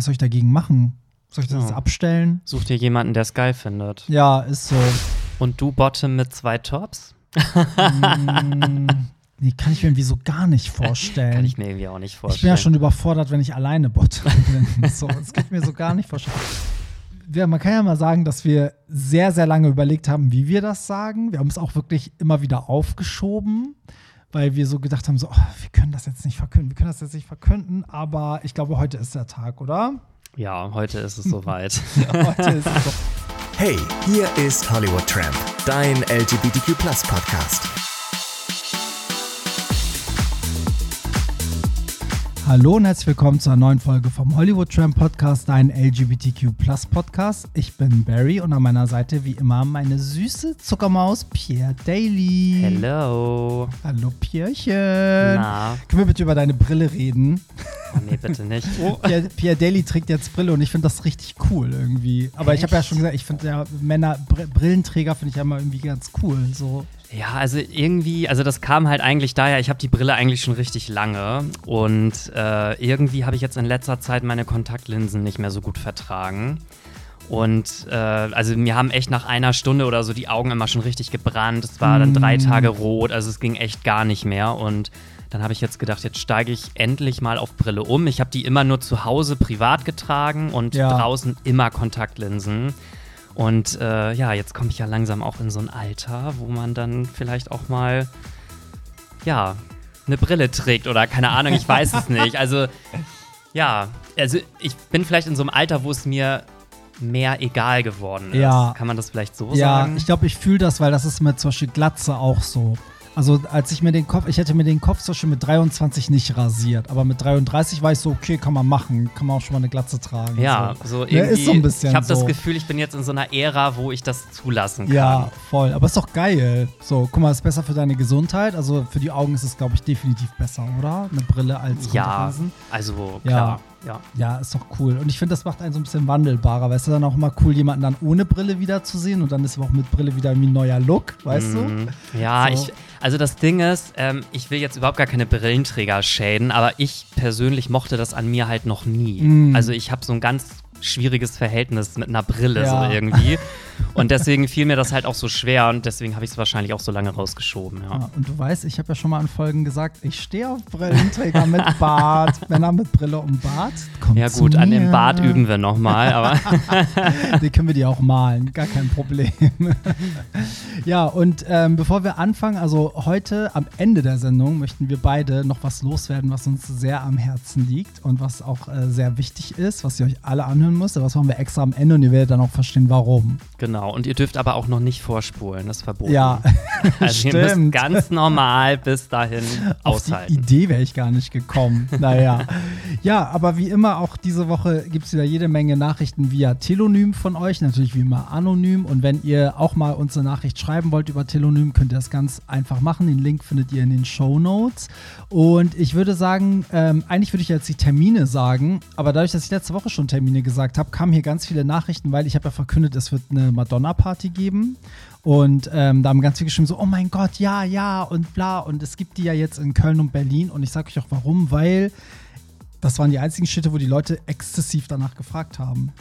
was soll ich dagegen machen? Soll ich das Ja. abstellen? Such dir jemanden, der es geil findet. Ja, ist so. Und du Bottom mit zwei Tops? Mm, nee, kann ich mir irgendwie so gar nicht vorstellen. Kann ich mir irgendwie auch nicht vorstellen. Ich bin ja schon überfordert, wenn ich alleine Bot bin. So, das kann ich mir so gar nicht vorstellen. Wir, man kann ja mal sagen, dass wir sehr, sehr lange überlegt haben, wie wir das sagen. Wir haben es auch wirklich immer wieder aufgeschoben, weil wir so gedacht haben, so, oh, wir können das jetzt nicht verkünden, wir können das jetzt nicht verkünden, aber ich glaube, heute ist der Tag, oder? Ja, heute ist es soweit. Heute ist es so. Hey, hier ist Hollywood Tramp, dein LGBTQ Podcast. Hallo und herzlich willkommen zu einer neuen Folge vom Hollywood Tramp Podcast, dein LGBTQ Podcast. Ich bin Barry und an meiner Seite wie immer meine süße Zuckermaus Pierre Daly. Hello. Hallo Pierrchen. Na, Können wir bitte über deine Brille reden? oh, nee, bitte nicht. Pierre, Pierre Daly trägt jetzt Brille und ich finde das richtig cool irgendwie. Aber ich habe ja Echt? schon gesagt, ich finde ja Männer, Br Brillenträger finde ich ja immer irgendwie ganz cool. So. Ja, also irgendwie, also das kam halt eigentlich daher, ich habe die Brille eigentlich schon richtig lange und äh, irgendwie habe ich jetzt in letzter Zeit meine Kontaktlinsen nicht mehr so gut vertragen. Und äh, also mir haben echt nach einer Stunde oder so die Augen immer schon richtig gebrannt. Es war dann drei Mm. Tage rot, also es ging echt gar nicht mehr. Und dann habe ich jetzt gedacht, jetzt steige ich endlich mal auf Brille um. Ich habe die immer nur zu Hause privat getragen und Ja. draußen immer Kontaktlinsen. Und äh, ja, jetzt komme ich ja langsam auch in so ein Alter, wo man dann vielleicht auch mal, ja, eine Brille trägt oder keine Ahnung, ich weiß es nicht. Also, ja, also ich bin vielleicht in so einem Alter, wo es mir mehr egal geworden ist. Ja. Kann man das vielleicht so Ja, sagen? ich glaube, ich fühle das, weil das ist mit zum Beispiel Glatze auch so. Also als ich mir den Kopf, ich hätte mir den Kopf zum Beispiel mit 23 nicht rasiert, aber mit 33 war ich so, okay, kann man machen, kann man auch schon mal eine Glatze tragen. ja, so. so irgendwie. ist so ein bisschen ich habe das so. Gefühl, ich bin jetzt in so einer Ära, wo ich das zulassen kann. Ja, voll. Aber ist doch geil. So, guck mal, ist besser für deine Gesundheit. Also für die Augen ist es, glaube ich, definitiv besser, oder? Eine Brille als Ja, Kontaktlinsen. also Ja. klar. Ja. Ja, ist doch cool. Und ich finde, das macht einen so ein bisschen wandelbarer. Weißt du, dann auch mal cool, jemanden dann ohne Brille wiederzusehen und dann ist aber auch mit Brille wieder wie ein neuer Look, weißt du? Mhm. Ja, So. ich, also das Ding ist, ähm, ich will jetzt überhaupt gar keine Brillenträger schäden, aber ich persönlich mochte das an mir halt noch nie. Mm. Also ich habe so ein ganz schwieriges Verhältnis mit einer Brille Ja. so irgendwie. Und deswegen fiel mir das halt auch so schwer und deswegen habe ich es wahrscheinlich auch so lange rausgeschoben. Ja. Ja, und du weißt, ich habe ja schon mal in Folgen gesagt, ich stehe auf Brillenträger mit Bart, Männer mit Brille und Bart. Kommt Ja gut, an dem. Bart üben wir nochmal, aber Die können wir dir auch malen, gar kein Problem. ja, und ähm, bevor wir anfangen, also heute am Ende der Sendung möchten wir beide noch was loswerden, was uns sehr am Herzen liegt und was auch äh, sehr wichtig ist, was ihr euch alle anhören müsst. Aber das machen wir extra am Ende und ihr werdet dann auch verstehen, warum. genau. Und ihr dürft aber auch noch nicht vorspulen, das ist verboten. Ja, also ihr müsst stimmt. ganz normal bis dahin Auf die aushalten. Idee wäre ich gar nicht gekommen. naja. Ja, aber wie immer, auch diese Woche gibt es wieder jede Menge Nachrichten via Telonym von euch. Natürlich wie immer anonym. Und wenn ihr auch mal uns eine Nachricht schreiben wollt über Telonym, könnt ihr das ganz einfach machen. Den Link findet ihr in den Show Notes. Und ich würde sagen, ähm, eigentlich würde ich jetzt die Termine sagen, aber dadurch, dass ich letzte Woche schon Termine gesagt habe, kamen hier ganz viele Nachrichten, weil ich habe ja verkündet, es wird eine Madonna-Party geben. Und ähm, da haben ganz viele geschrieben, so, oh mein Gott, ja, ja und bla. Und es gibt die ja jetzt in Köln und Berlin. Und ich sage euch auch warum, weil das waren die einzigen Städte, wo die Leute exzessiv danach gefragt haben.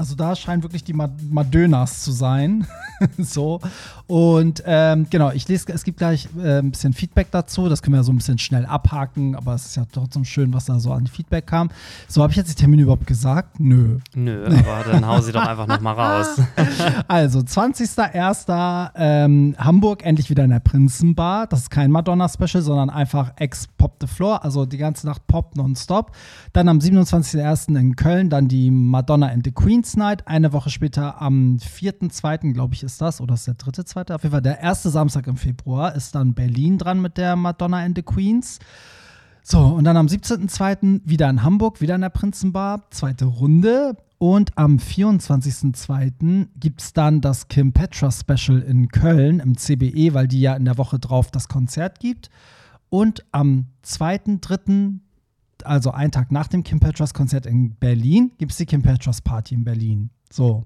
Also da scheinen wirklich die Mad- Madönas zu sein. so. Und ähm, genau, ich lese, es gibt gleich äh, ein bisschen Feedback dazu. Das können wir so ein bisschen schnell abhaken, aber es ist ja trotzdem schön, was da so an Feedback kam. So, habe ich jetzt die Termine überhaupt gesagt? Nö. Nö, aber dann hau sie doch einfach nochmal raus. Also, 20.01. Ähm, Hamburg endlich wieder in der Prinzenbar. Das ist kein Madonna-Special, sondern einfach ex-Pop the Floor, also die ganze Nacht Pop nonstop. Dann am 27.01. in Köln, dann die Madonna and the Queen's Night. Eine Woche später am 4.2., glaube ich, ist das, oder ist der dritte, zweite? Auf jeden Fall der erste Samstag im Februar ist dann Berlin dran mit der Madonna and the Queens. So, und dann am 17.02. wieder in Hamburg, wieder in der Prinzenbar, zweite Runde. Und am 24.02. gibt es dann das Kim Petra Special in Köln im CBE, weil die ja in der Woche drauf das Konzert gibt. Und am 2.3., also einen Tag nach dem Kim Petras Konzert in Berlin, gibt es die Kim Petras Party in Berlin. So.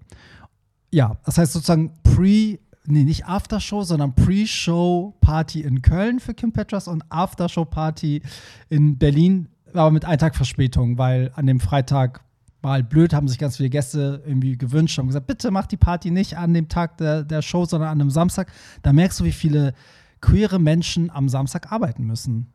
Ja, das heißt sozusagen Pre- nee, nicht Aftershow, sondern Pre-Show-Party in Köln für Kim Petras und Aftershow-Party in Berlin, aber mit einem Tag Verspätung, weil an dem Freitag war halt blöd, haben sich ganz viele Gäste irgendwie gewünscht, haben gesagt, bitte mach die Party nicht an dem Tag der, der Show, sondern an einem Samstag. Da merkst du, wie viele queere Menschen am Samstag arbeiten müssen.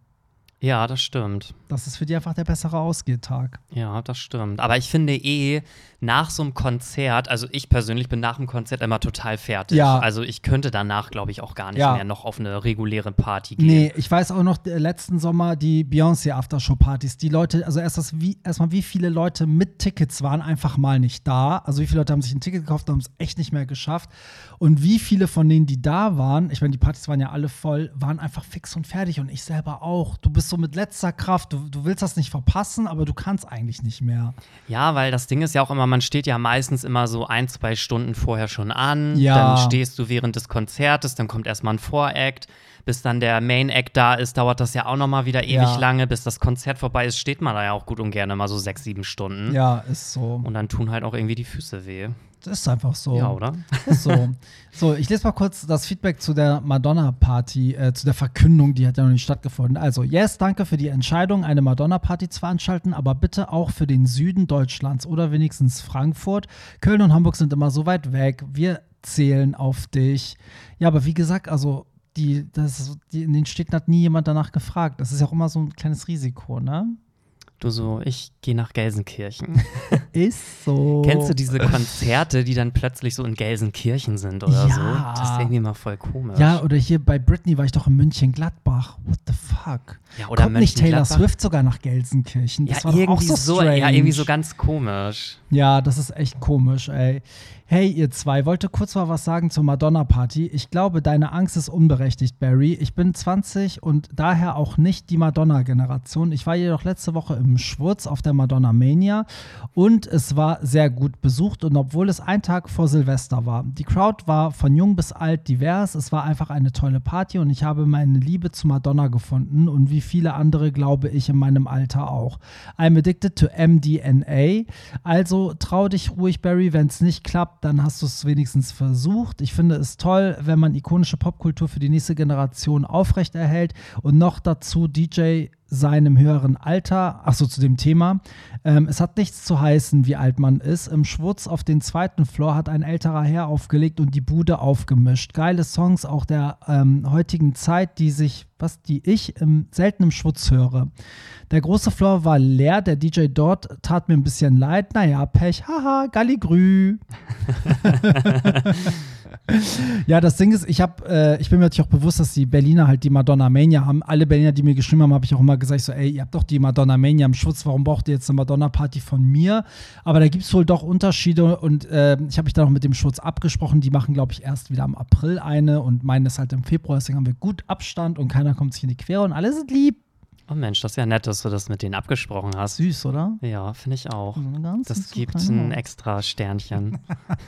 Ja, das stimmt. Das ist für die einfach der bessere Ausgehtag. Ja, das stimmt. Aber ich finde eh, nach so einem Konzert, also ich persönlich bin nach dem Konzert immer total fertig. Ja. Also ich könnte danach, glaube ich, auch gar nicht Ja. mehr noch auf eine reguläre Party gehen. Nee, ich weiß auch noch, letzten Sommer die Beyoncé Aftershow-Partys. Die Leute, also erst das, wie, erstmal, wie viele Leute mit Tickets waren einfach mal nicht da. Also wie viele Leute haben sich ein Ticket gekauft und haben es echt nicht mehr geschafft. Und wie viele von denen, die da waren, ich meine, die Partys waren ja alle voll, waren einfach fix und fertig und ich selber auch. Du bist so mit letzter Kraft, du, du willst das nicht verpassen, aber du kannst eigentlich nicht mehr. Ja, weil das Ding ist ja auch immer, man steht ja meistens immer so ein, zwei Stunden vorher schon an. Ja. Dann stehst du während des Konzertes, dann kommt erstmal ein Voract. Bis dann der Main Act da ist, dauert das ja auch noch mal wieder ewig Ja. lange. Bis das Konzert vorbei ist, steht man da ja auch gut und gerne mal so sechs, sieben Stunden. Ja, ist so. Und dann tun halt auch irgendwie die Füße weh. Das ist einfach so. Ja, oder? So. so, ich lese mal kurz das Feedback zu der Madonna-Party, äh, zu der Verkündung, die hat ja noch nicht stattgefunden. Also, yes, danke für die Entscheidung, eine Madonna-Party zu veranstalten, aber bitte auch für den Süden Deutschlands oder wenigstens Frankfurt. Köln und Hamburg sind immer so weit weg. Wir zählen auf dich. Ja, aber wie gesagt, also die, das, die, in den Städten hat nie jemand danach gefragt. Das ist ja auch immer so ein kleines Risiko, ne? Du so, ich gehe nach Gelsenkirchen. Ist so. Kennst du diese Konzerte, die dann plötzlich so in Gelsenkirchen sind oder Ja. so? Das ist irgendwie mal voll komisch. Ja, oder hier bei Britney war ich doch in München-Gladbach. What the fuck? Ja, oder Kommt nicht Taylor? Swift sogar nach Gelsenkirchen? Ja, Das war doch irgendwie auch so, so, ja, irgendwie so ganz komisch. Ja, das ist echt komisch, ey. Hey, ihr zwei, wollte kurz mal was sagen zur Madonna-Party. Ich glaube, deine Angst ist unberechtigt, Barry. Ich bin 20 und daher auch nicht die Madonna-Generation. Ich war jedoch letzte Woche im Schwurz auf der Madonna Mania und es war sehr gut besucht und obwohl es ein Tag vor Silvester war. Die Crowd war von jung bis alt divers. Es war einfach eine tolle Party und ich habe meine Liebe zu Madonna gefunden und wie viele andere glaube ich in meinem Alter auch. I'm addicted to MDNA. Also trau dich ruhig, Barry. Wenn es nicht klappt, dann hast du es wenigstens versucht. Ich finde es toll, wenn man ikonische Popkultur für die nächste Generation aufrechterhält und noch dazu DJ seinem höheren Alter, achso, zu dem Thema. Ähm, es hat nichts zu heißen, wie alt man ist. Im Schwutz auf den zweiten Floor hat ein älterer Herr aufgelegt und die Bude aufgemischt. Geile Songs auch der ähm, heutigen Zeit, die sich, was, die ich im, selten im Schwutz höre. Der große Floor war leer, der DJ dort tat mir ein bisschen leid. Naja, Pech, haha, Galligrü. Ja, das Ding ist, ich habe, äh, ich bin mir natürlich auch bewusst, dass die Berliner halt die Madonna Mania haben. Alle Berliner, die mir geschrieben haben, habe ich auch immer gesagt, so, ey, ihr habt doch die Madonna Mania im Schutz, warum braucht ihr jetzt eine Madonna Party von mir? Aber da gibt es wohl doch Unterschiede und äh, ich habe mich da noch mit dem Schutz abgesprochen. Die machen, glaube ich, erst wieder im April eine und meinen ist halt im Februar. Deswegen haben wir gut Abstand und keiner kommt sich in die Quere und alle sind lieb. Oh Mensch, das ist ja nett, dass du das mit denen abgesprochen hast. Süß, oder? Ja, finde ich auch. Ganz Das gibt ein extra Sternchen.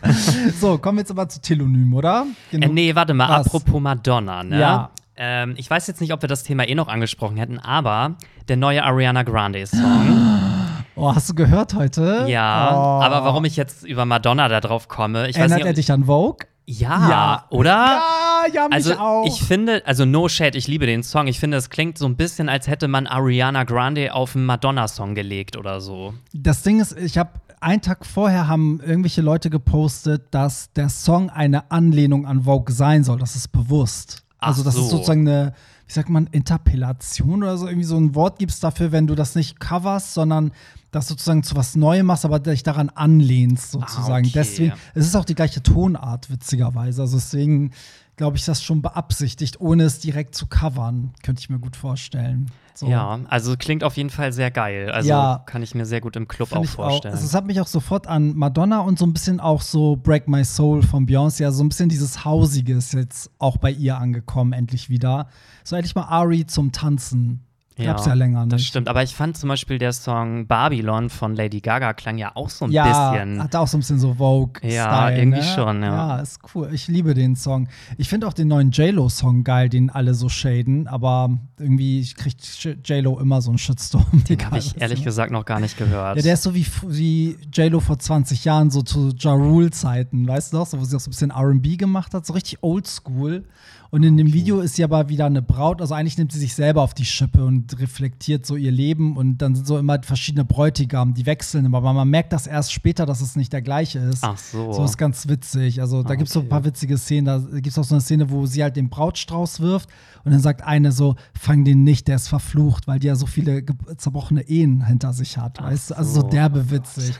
So, kommen wir jetzt aber zu Telonym, oder? äh, Genug- nee, warte mal, Was? apropos Madonna, ne? Ja. Ähm, ich weiß jetzt nicht, ob wir das Thema eh noch angesprochen hätten, aber der neue Ariana Grande-Song. Oh, hast du gehört heute? ja, oh. aber warum ich jetzt über Madonna da drauf komme, ich weiß Erinnert nicht. er dich an Vogue? Ja, Ja. oder? Ja, ja, mich Also auch. ich finde, also no shade, ich liebe den Song. Ich finde, es klingt so ein bisschen, als hätte man Ariana Grande auf einen Madonna-Song gelegt oder so. Das Ding ist, ich habe einen Tag vorher haben irgendwelche Leute gepostet, dass der Song eine Anlehnung an Vogue sein soll. Das ist bewusst. Ach also, das so. ist sozusagen eine, wie sagt man, Interpellation oder so. Irgendwie so ein Wort gibt es dafür, wenn du das nicht coverst, sondern das sozusagen zu was Neuem machst, aber dich daran anlehnst, sozusagen. Ah, okay. Deswegen, es ist auch die gleiche Tonart, witzigerweise. Also, deswegen glaube ich, das schon beabsichtigt, ohne es direkt zu covern. Könnte ich mir gut vorstellen. So. Ja, also klingt auf jeden Fall sehr geil. Also Ja. kann ich mir sehr gut im Club auch vorstellen. Also es hat mich auch sofort an Madonna und so ein bisschen auch so Break My Soul von Beyoncé, also so ein bisschen dieses Hausige ist jetzt auch bei ihr angekommen, endlich wieder. So endlich mal Ari zum Tanzen. Gab's ja, länger nicht. Das stimmt, aber ich fand zum Beispiel der Song Babylon von Lady Gaga klang ja auch so ein ja, bisschen. hat auch so ein bisschen so Vogue-Style. Ja, irgendwie ne? schon, ja. Ja, ist cool. Ich liebe den Song. Ich finde auch den neuen J-Lo-Song geil, den alle so shaden, aber irgendwie kriegt J-Lo immer so einen Shitstorm. Den habe ich ehrlich gesagt noch gar nicht gehört. Ja, der ist so wie, wie J-Lo vor 20 Jahren, so zu Ja Rule-Zeiten, weißt du noch? So, wo sie auch so ein bisschen RB gemacht hat, so richtig oldschool. Und in dem Video ist sie aber wieder eine Braut, also eigentlich nimmt sie sich selber auf die Schippe und reflektiert so ihr Leben und dann sind so immer verschiedene Bräutigam, die wechseln immer, aber man merkt das erst später, dass es nicht der gleiche ist. Ach so. So ist ganz witzig. Also da Ah, gibt es so ein okay. paar witzige Szenen. Da gibt es auch so eine Szene, wo sie halt den Brautstrauß wirft und dann sagt eine so, fang den nicht, der ist verflucht, weil die ja so viele zerbrochene Ehen hinter sich hat. weißt du? Also so so. derbe witzig.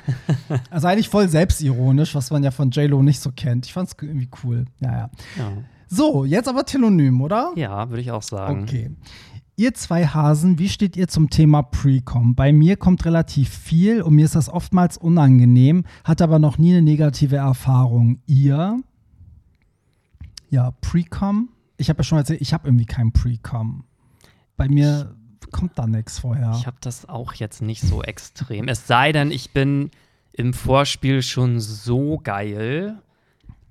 also eigentlich voll selbstironisch, was man ja von J-Lo nicht so kennt. Ich fand's irgendwie cool. Ja, ja. Ja, So, jetzt aber Telonym, oder? ja würde ich auch sagen. Okay. Ihr zwei Hasen, wie steht ihr zum Thema Pre-Com? Bei mir kommt relativ viel und mir ist das oftmals unangenehm, hat aber noch nie eine negative Erfahrung. Ihr? Ja, Pre-Com? Ich habe ja schon erzählt, ich habe irgendwie kein Pre-Com. Bei mir kommt da nichts vorher. Ich habe das auch jetzt nicht so extrem. Es sei denn, ich bin im Vorspiel schon so geil,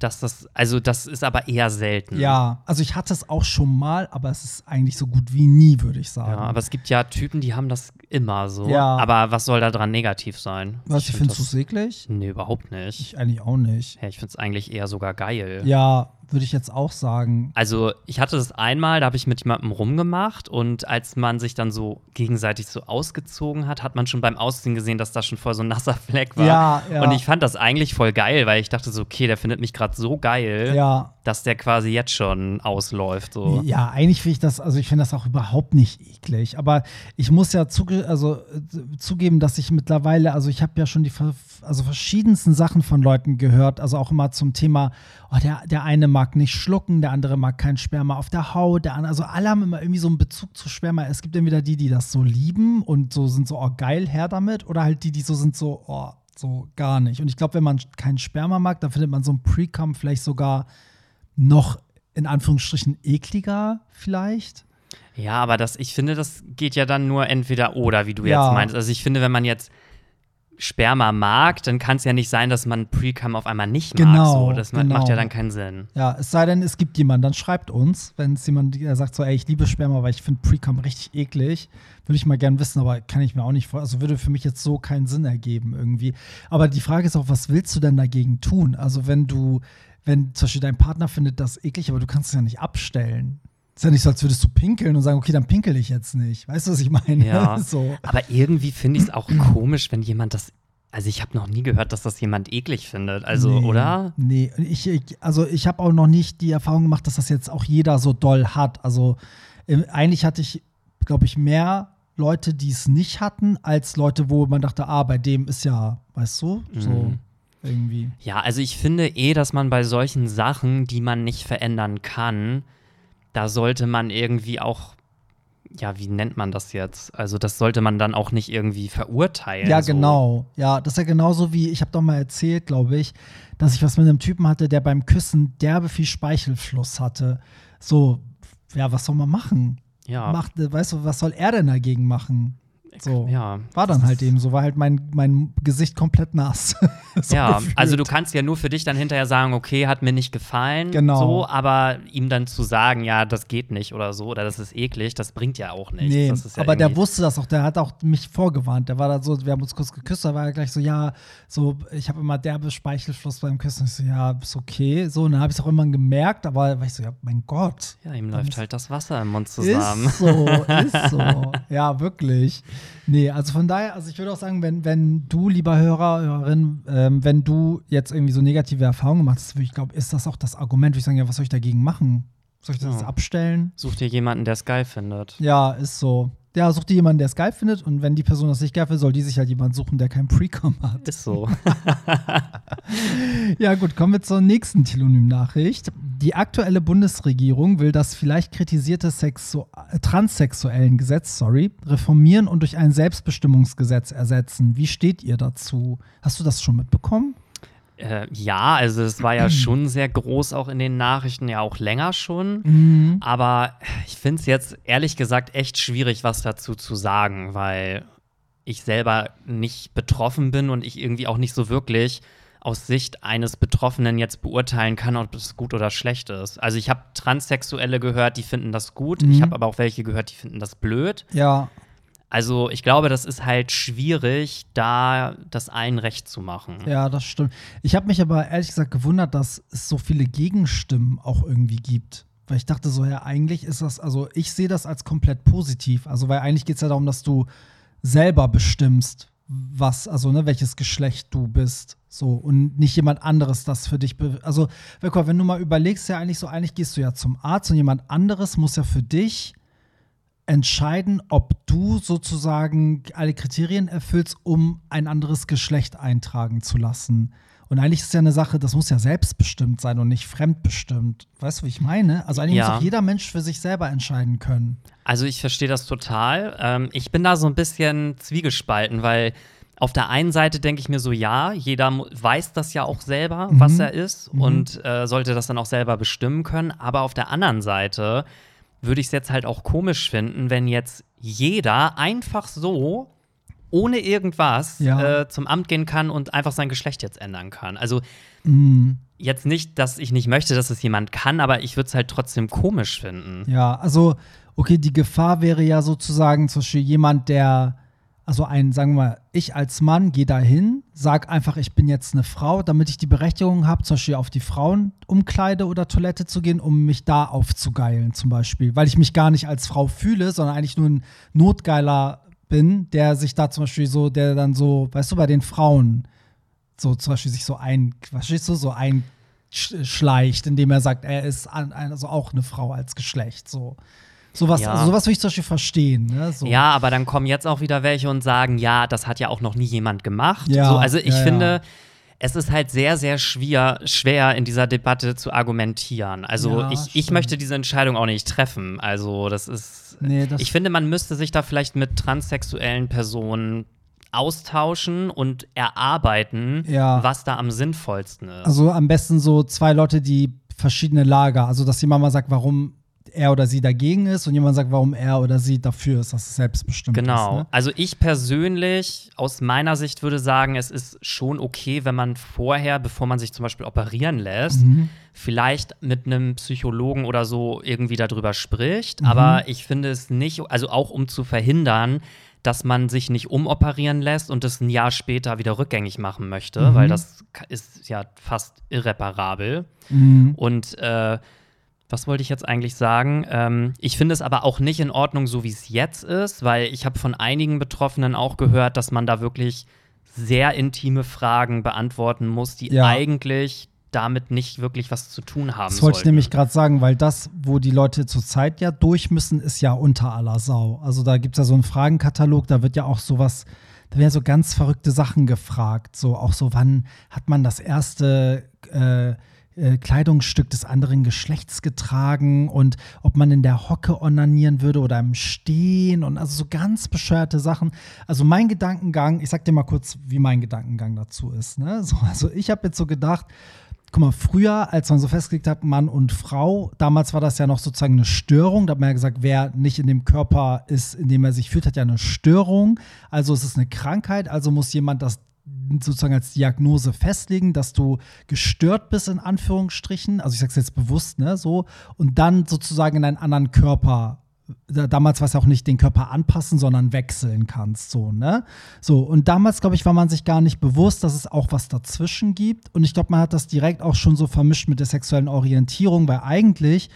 dass das, also das ist aber eher selten. Ja, also ich hatte es auch schon mal, aber es ist eigentlich so gut wie nie, würde ich sagen. Ja, aber es gibt ja Typen, die haben das immer so. Ja. Aber was soll da dran negativ sein? Was, ich find findest du das- eklig? Nee, überhaupt nicht. Ich eigentlich auch nicht. Ja, ich finde es eigentlich eher sogar geil. Ja, würde ich jetzt auch sagen. Also, ich hatte das einmal, da habe ich mit jemandem rumgemacht und als man sich dann so gegenseitig so ausgezogen hat, hat man schon beim Ausziehen gesehen, dass da schon voll so ein nasser Fleck war. Ja, ja. Und ich fand das eigentlich voll geil, weil ich dachte so, okay, der findet mich gerade so geil, Ja, dass der quasi jetzt schon ausläuft. So. Ja, eigentlich finde ich das, also ich finde das auch überhaupt nicht eklig. Aber ich muss ja zuge also, äh, zugeben, dass ich mittlerweile, also ich habe ja schon die also verschiedensten Sachen von Leuten gehört, also auch immer zum Thema, oh, der, der eine mag nicht schlucken, der andere mag kein Sperma auf der Haut, der andere, also alle haben immer irgendwie so einen Bezug zu Sperma. Es gibt entweder die, die das so lieben und so sind so, oh geil, her damit, oder halt die, die so sind so, oh, so gar nicht. Und ich glaube, wenn man kein Sperma mag, dann findet man so ein Pre-Cum vielleicht sogar noch in Anführungsstrichen ekliger vielleicht. Ja, aber das, ich finde, das geht ja dann nur entweder oder, wie du Ja. jetzt meinst. Also ich finde, wenn man jetzt Sperma mag, dann kann es ja nicht sein, dass man Pre-Cum auf einmal nicht mag. Genau, So. Das genau. macht ja dann keinen Sinn. Ja, es sei denn, es gibt jemanden, dann schreibt uns, wenn es jemand der sagt so, ey, ich liebe Sperma, weil ich finde Pre-Cum richtig eklig. Würde ich mal gern wissen, aber kann ich mir auch nicht vor. Also würde für mich jetzt so keinen Sinn ergeben irgendwie. Aber die Frage ist auch, was willst du denn dagegen tun? Also wenn du, wenn zum Beispiel dein Partner findet das eklig, aber du kannst es ja nicht abstellen. Ist ja nicht so, als würdest du pinkeln und sagen, okay, dann pinkel ich jetzt nicht. Weißt du, was ich meine? Ja. so. Aber irgendwie finde ich es auch komisch, wenn jemand das. Also ich habe noch nie gehört, dass das jemand eklig findet. Also, nee, oder? Nee, ich, ich, also ich habe auch noch nicht die Erfahrung gemacht, dass das jetzt auch jeder so doll hat. Also äh, eigentlich hatte ich, glaube ich, mehr Leute, die es nicht hatten, als Leute, wo man dachte, ah, bei dem ist ja, weißt du, so Mhm. irgendwie. Ja, also ich finde eh, dass man bei solchen Sachen, die man nicht verändern kann, da sollte man irgendwie auch, ja, wie nennt man das jetzt? Also das sollte man dann auch nicht irgendwie verurteilen. Ja, so. genau. Ja, das ist ja genauso wie, ich habe doch mal erzählt, glaube ich, dass ich was mit einem Typen hatte, der beim Küssen derbe viel Speichelfluss hatte. So, ja, was soll man machen? Ja, Macht, weißt du, was soll er denn dagegen machen? So. ja. War dann halt eben so, war halt mein, mein Gesicht komplett nass. so ja, gefühlt. also du kannst ja nur für dich dann hinterher sagen, okay, hat mir nicht gefallen, Genau. so, aber ihm dann zu sagen, ja, das geht nicht oder so, oder das ist eklig, das bringt ja auch nichts. Nee, ja aber der wusste das auch, der hat auch mich vorgewarnt. Der war da so, wir haben uns kurz geküsst, da war er gleich so, ja, so, ich habe immer derbe Speichelfluss beim Küssen. Ich so, ja, ist okay. So, und dann habe ich es auch immer gemerkt, aber war ich so, ja, mein Gott. Ja, ihm läuft halt das Wasser im Mund zusammen. Ist so, ist so. Ja, wirklich. Nee, also von daher, also ich würde auch sagen, wenn, wenn du, lieber Hörer, Hörerin, ähm, wenn du jetzt irgendwie so negative Erfahrungen machst, ich glaube, ist das auch das Argument, würde ich sagen, ja, was soll ich dagegen machen? Soll ich das Ja. abstellen? Such dir jemanden, der es geil findet. Ja, ist so. Ja, such dir jemanden, der es geil findet und wenn die Person das nicht geil findet, soll die sich halt jemanden suchen, der kein Pre-Com hat. Ist so. Ja, gut, kommen wir zur nächsten Telonym-Nachricht. Die aktuelle Bundesregierung will das vielleicht kritisierte Sexu transsexuellen Gesetz, sorry, reformieren und durch ein Selbstbestimmungsgesetz ersetzen. Wie steht ihr dazu? Hast du das schon mitbekommen? Äh, ja, also es war ja schon sehr groß auch in den Nachrichten, ja auch länger schon. Mhm. Aber ich finde es jetzt ehrlich gesagt echt schwierig, was dazu zu sagen, weil ich selber nicht betroffen bin und ich irgendwie auch nicht so wirklich aus Sicht eines Betroffenen jetzt beurteilen kann, ob es gut oder schlecht ist. Also ich habe Transsexuelle gehört, die finden das gut. Mhm. Ich habe aber auch welche gehört, die finden das blöd. Ja, Also ich glaube, das ist halt schwierig, da das allen recht zu machen. ja, das stimmt. Ich habe mich aber ehrlich gesagt gewundert, dass es so viele Gegenstimmen auch irgendwie gibt. weil ich dachte so, ja, eigentlich ist das, also ich sehe das als komplett positiv. Also, weil eigentlich geht es ja darum, dass du selber bestimmst, was, also ne, welches Geschlecht du bist. So, und nicht jemand anderes das für dich. Also, wenn du mal überlegst, ja eigentlich so, eigentlich gehst du ja zum Arzt und jemand anderes muss ja für dich entscheiden, ob du sozusagen alle Kriterien erfüllst, um ein anderes Geschlecht eintragen zu lassen. Und eigentlich ist ja eine Sache, das muss ja selbstbestimmt sein und nicht fremdbestimmt. Weißt du, wie ich meine? Also eigentlich ja. muss auch jeder Mensch für sich selber entscheiden können. Also ich verstehe das total. Ähm, ich bin da so ein bisschen zwiegespalten, weil auf der einen Seite denke ich mir so, ja, jeder weiß das ja auch selber, mhm. was er ist mhm. und äh, sollte das dann auch selber bestimmen können. Aber auf der anderen Seite würde ich es jetzt halt auch komisch finden, wenn jetzt jeder einfach so ohne irgendwas ja. äh, zum Amt gehen kann und einfach sein Geschlecht jetzt ändern kann. Also mhm. jetzt nicht, dass ich nicht möchte, dass es jemand kann, aber ich würde es halt trotzdem komisch finden. Ja, also okay, die Gefahr wäre ja sozusagen zum Beispiel jemand, der also ein, sagen wir mal, ich als Mann gehe dahin, sag einfach, ich bin jetzt eine Frau, damit ich die Berechtigung habe, zum Beispiel auf die Frauenumkleide oder Toilette zu gehen, um mich da aufzugeilen, zum Beispiel. Weil ich mich gar nicht als Frau fühle, sondern eigentlich nur ein Notgeiler bin, der sich da zum Beispiel so, der dann so, weißt du, bei den Frauen so zum Beispiel sich so ein, verstehst du, so einschleicht, indem er sagt, er ist also auch eine Frau als Geschlecht, so. Sowas, ja. also sowas würde ich zum Beispiel verstehen. Ne? So. Ja, aber dann kommen jetzt auch wieder welche und sagen, ja, das hat ja auch noch nie jemand gemacht. Ja, so, also ich ja, finde, es ist halt sehr, sehr schwer, schwer in dieser Debatte zu argumentieren. Also ich, ich möchte diese Entscheidung auch nicht treffen. Also das ist. Nee, das ich finde, man müsste sich da vielleicht mit transsexuellen Personen austauschen und erarbeiten, was da am sinnvollsten ist. Also am besten so zwei Leute, die verschiedene Lager, also dass jemand mal sagt, warum er oder sie dagegen ist und jemand sagt, warum er oder sie dafür ist, dass es selbstbestimmt genau. ist. Genau. Ne? Also ich persönlich aus meiner Sicht würde sagen, es ist schon okay, wenn man vorher, bevor man sich zum Beispiel operieren lässt, mhm. vielleicht mit einem Psychologen oder so irgendwie darüber spricht. Mhm. Aber ich finde es nicht, also auch um zu verhindern, dass man sich nicht umoperieren lässt und es ein Jahr später wieder rückgängig machen möchte, mhm. weil das ist ja fast irreparabel. Mhm. Und äh, was wollte ich jetzt eigentlich sagen? Ähm, ich finde es aber auch nicht in Ordnung, so wie es jetzt ist, weil ich habe von einigen Betroffenen auch gehört, dass man da wirklich sehr intime Fragen beantworten muss, die ja. eigentlich damit nicht wirklich was zu tun haben. Das wollte ich nämlich gerade sagen, weil das, wo die Leute zurzeit ja durch müssen, ist ja unter aller Sau. Also da gibt es ja so einen Fragenkatalog, da wird ja auch sowas, da werden so ganz verrückte Sachen gefragt. So auch so, wann hat man das erste äh, äh, Kleidungsstück des anderen Geschlechts getragen und ob man in der Hocke onanieren würde oder im Stehen und also so ganz bescheuerte Sachen. Also mein Gedankengang, ich sag dir mal kurz, wie mein Gedankengang dazu ist. Ne? So, also ich habe jetzt so gedacht, guck mal, früher, als man so festgelegt hat, Mann und Frau, damals war das ja noch sozusagen eine Störung. Da hat man ja gesagt, wer nicht in dem Körper ist, in dem er sich fühlt, hat ja eine Störung. Also es ist eine Krankheit, also muss jemand das sozusagen als Diagnose festlegen, dass du gestört bist, in Anführungsstrichen. Also ich sage es jetzt bewusst, ne, so. Und dann sozusagen in einen anderen Körper damals war es auch nicht den Körper anpassen, sondern wechseln kannst, so, ne? So, und damals, glaube ich, war man sich gar nicht bewusst, dass es auch was dazwischen gibt. Und ich glaube, man hat das direkt auch schon so vermischt mit der sexuellen Orientierung, weil eigentlich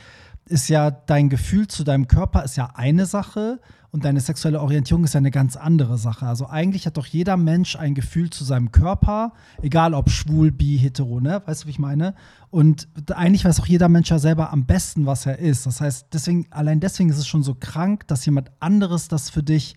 ist ja dein Gefühl zu deinem Körper ist ja eine Sache und deine sexuelle Orientierung ist ja eine ganz andere Sache. Also eigentlich hat doch jeder Mensch ein Gefühl zu seinem Körper, egal ob schwul, bi, hetero, ne? Weißt du, wie ich meine? Und eigentlich weiß auch jeder Mensch ja selber am besten, was er ist. Das heißt, deswegen, allein deswegen ist es schon so krank, dass jemand anderes das für dich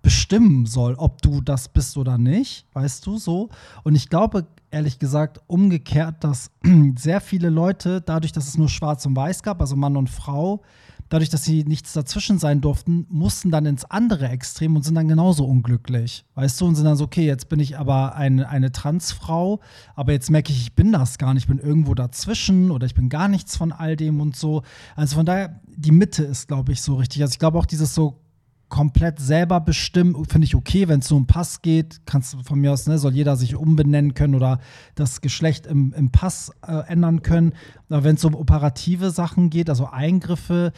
bestimmen soll, ob du das bist oder nicht, weißt du so. Und ich glaube, ehrlich gesagt, umgekehrt, dass sehr viele Leute, dadurch, dass es nur Schwarz und Weiß gab, also Mann und Frau, dadurch, dass sie nichts dazwischen sein durften, mussten dann ins andere Extrem und sind dann genauso unglücklich. Weißt du, und sind dann so, okay, jetzt bin ich aber eine, eine Transfrau, aber jetzt merke ich, ich bin das gar nicht, ich bin irgendwo dazwischen oder ich bin gar nichts von all dem und so. Also von daher, die Mitte ist, glaube ich, so richtig. Also ich glaube auch dieses so komplett selber bestimmen, finde ich okay, wenn es so um Pass geht, kannst du von mir aus, ne, soll jeder sich umbenennen können oder das Geschlecht im, im Pass äh, ändern können. Aber wenn es um operative Sachen geht, also Eingriffe,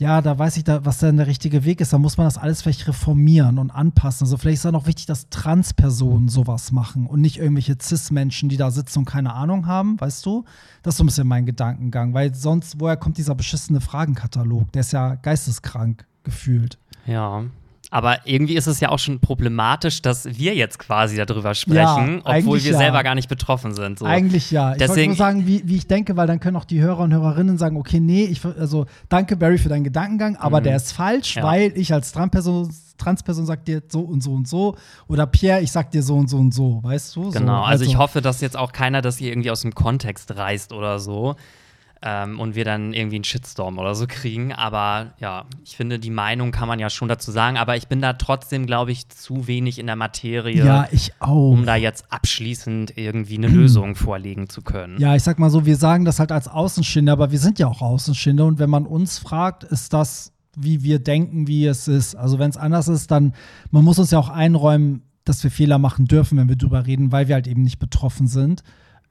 ja, da weiß ich, da, was dann der richtige Weg ist. Da muss man das alles vielleicht reformieren und anpassen. Also vielleicht ist es auch wichtig, dass Transpersonen sowas machen und nicht irgendwelche Cis-Menschen, die da sitzen und keine Ahnung haben, weißt du? Das ist so ein bisschen mein Gedankengang, weil sonst, woher kommt dieser beschissene Fragenkatalog? Der ist ja geisteskrank gefühlt. Ja, aber irgendwie ist es ja auch schon problematisch, dass wir jetzt quasi darüber sprechen, Ja, obwohl wir ja. selber gar nicht betroffen sind. So. Eigentlich ja. Ich wollte Deswegen- nur sagen, wie, wie ich denke, weil dann können auch die Hörer und Hörerinnen sagen, okay, nee, ich, also danke Barry für deinen Gedankengang, aber der ist falsch, Mhm. Ja. weil ich als Transperson, Transperson sag dir so und so und so oder Pierre, ich sag dir so und so und so, weißt du? So, Genau, also, ich hoffe, dass jetzt auch keiner das hier irgendwie aus dem Kontext reißt oder so. Ähm, und wir dann irgendwie einen Shitstorm oder so kriegen. Aber ja, ich finde, die Meinung kann man ja schon dazu sagen. Aber ich bin da trotzdem, glaube ich, zu wenig in der Materie, Ja, ich auch. um da jetzt abschließend irgendwie eine Lösung vorlegen zu können. Ja, ich sag mal so, wir sagen das halt als Außenstehende, aber wir sind ja auch Außenstehende und wenn man uns fragt, ist das, wie wir denken, wie es ist. Also wenn es anders ist, dann, man muss uns ja auch einräumen, dass wir Fehler machen dürfen, wenn wir drüber reden, weil wir halt eben nicht betroffen sind.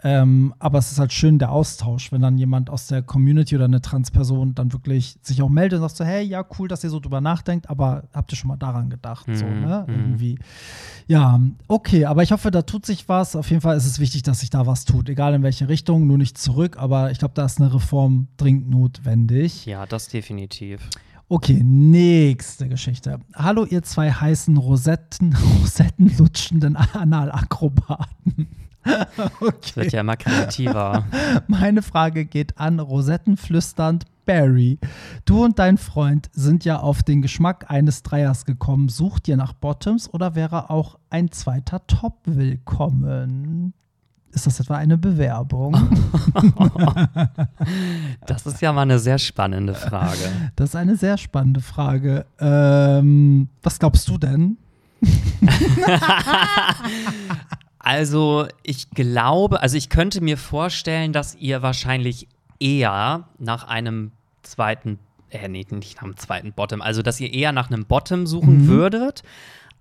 Ähm, aber es ist halt schön der Austausch, wenn dann jemand aus der Community oder eine Transperson dann wirklich sich auch meldet und sagt so, hey, ja, cool, dass ihr so drüber nachdenkt, aber habt ihr schon mal daran gedacht? So, Mhm, ne? mhm. Irgendwie. Ja, okay, aber ich hoffe, da tut sich was. Auf jeden Fall ist es wichtig, dass sich da was tut, egal in welche Richtung, nur nicht zurück. Aber ich glaube, da ist eine Reform dringend notwendig. Ja, das definitiv. Okay, nächste Geschichte. Hallo, ihr zwei heißen Rosetten, Rosettenlutschenden Analakrobaten. Es wird ja immer kreativer. Meine Frage geht an Rosettenflüsternd Barry. Du und dein Freund sind ja auf den Geschmack eines Dreiers gekommen. Sucht ihr nach Bottoms oder wäre auch ein zweiter Top willkommen? Ist das etwa eine Bewerbung? Das ist ja mal eine sehr spannende Frage. Das ist eine sehr spannende Frage. Ähm, was glaubst du denn? Also, ich glaube, also ich könnte mir vorstellen, dass ihr wahrscheinlich eher nach einem zweiten, äh, nee, nicht nach einem zweiten Bottom, also dass ihr eher nach einem Bottom suchen Mhm. würdet,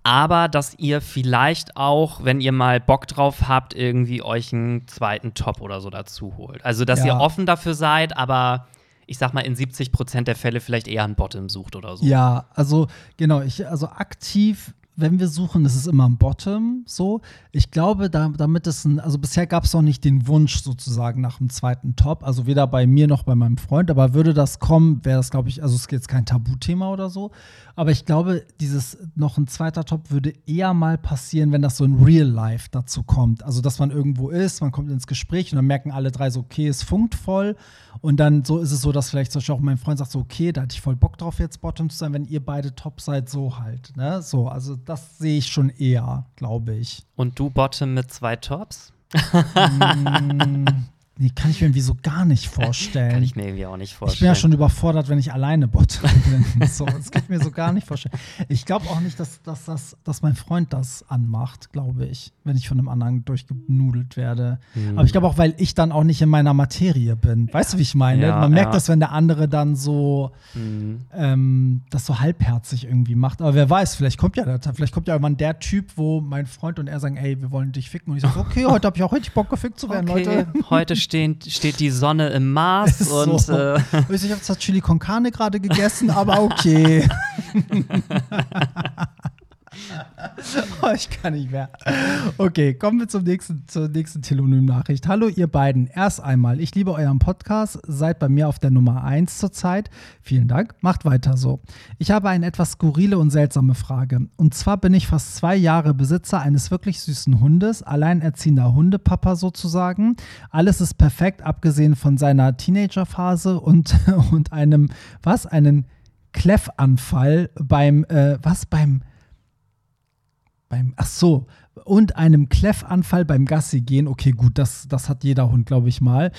aber dass ihr vielleicht auch, wenn ihr mal Bock drauf habt, irgendwie euch einen zweiten Top oder so dazu holt. Also, dass Ja. ihr offen dafür seid, aber ich sag mal, in 70 Prozent der Fälle vielleicht eher einen Bottom sucht oder so. Ja, also genau, ich, also aktiv, wenn wir suchen, ist es immer am Bottom so. Ich glaube, da, damit es ein, also bisher gab es noch nicht den Wunsch sozusagen nach dem zweiten Top, also weder bei mir noch bei meinem Freund, aber würde das kommen, wäre das, glaube ich, also es ist jetzt kein Tabuthema oder so. Aber ich glaube, dieses noch ein zweiter Top würde eher mal passieren, wenn das so in Real Life dazu kommt. Also, dass man irgendwo ist, man kommt ins Gespräch und dann merken alle drei so, okay, es funkt voll. Und dann so ist es so, dass vielleicht zum Beispiel auch mein Freund sagt so, okay, da hatte ich voll Bock drauf, jetzt Bottom zu sein, wenn ihr beide top seid, so halt. Ne? So, also das sehe ich schon eher, glaube ich. Und du Bottom mit zwei Tops? Mm, nee, kann ich mir irgendwie so gar nicht vorstellen. Kann ich mir irgendwie auch nicht vorstellen. Ich bin ja schon überfordert, wenn ich alleine Bottom bin. So, das kann ich mir so gar nicht vorstellen. Ich glaube auch nicht, dass, dass, dass, dass mein Freund das anmacht, glaube ich, wenn ich von einem anderen durchgenudelt werde. Hm. Aber ich glaube auch, weil ich dann auch nicht in meiner Materie bin. Weißt du, wie ich meine? Ja, Man merkt ja. das, wenn der andere dann so Mhm. ähm, das so halbherzig irgendwie macht. Aber wer weiß, vielleicht kommt ja der, vielleicht kommt ja irgendwann der Typ, wo mein Freund und er sagen, ey, wir wollen dich ficken. Und ich sage, okay, heute habe ich auch richtig Bock gefickt zu werden, Okay, Leute. heute stehen, steht die Sonne im Mars Ist und so. äh, Ich habe zwar Chili con Carne gerade gegessen, aber okay. oh, ich kann nicht mehr. Okay, kommen wir zum nächsten, zur nächsten Telonym-Nachricht. Hallo, ihr beiden. Erst einmal, ich liebe euren Podcast, seid bei mir auf der Nummer 1 zurzeit. Vielen Dank, macht weiter so. Ich habe eine etwas skurrile und seltsame Frage. Und zwar bin ich fast zwei Jahre Besitzer eines wirklich süßen Hundes, alleinerziehender Hundepapa sozusagen. Alles ist perfekt, abgesehen von seiner Teenagerphase und, und einem, was, einen Kläffanfall beim, äh, was, beim, beim, ach so, und einem Kläffanfall beim Gassi gehen. Okay, gut, das, das hat jeder Hund, glaube ich mal.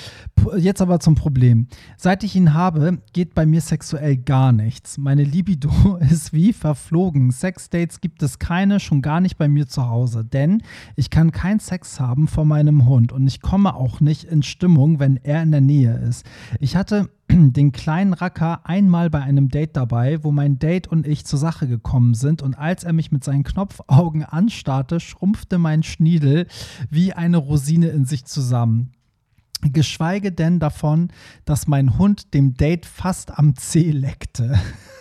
Jetzt aber zum Problem. Seit ich ihn habe, geht bei mir sexuell gar nichts. Meine Libido ist wie verflogen. Sexdates gibt es keine, schon gar nicht bei mir zu Hause. Denn ich kann keinen Sex haben vor meinem Hund und ich komme auch nicht in Stimmung, wenn er in der Nähe ist. Ich hatte den kleinen Racker einmal bei einem Date dabei, wo mein Date und ich zur Sache gekommen sind und als er mich mit seinen Knopfaugen anstarrte, schrumpfte mein Schniedel wie eine Rosine in sich zusammen. Geschweige denn davon, dass mein Hund dem Date fast am Zeh leckte.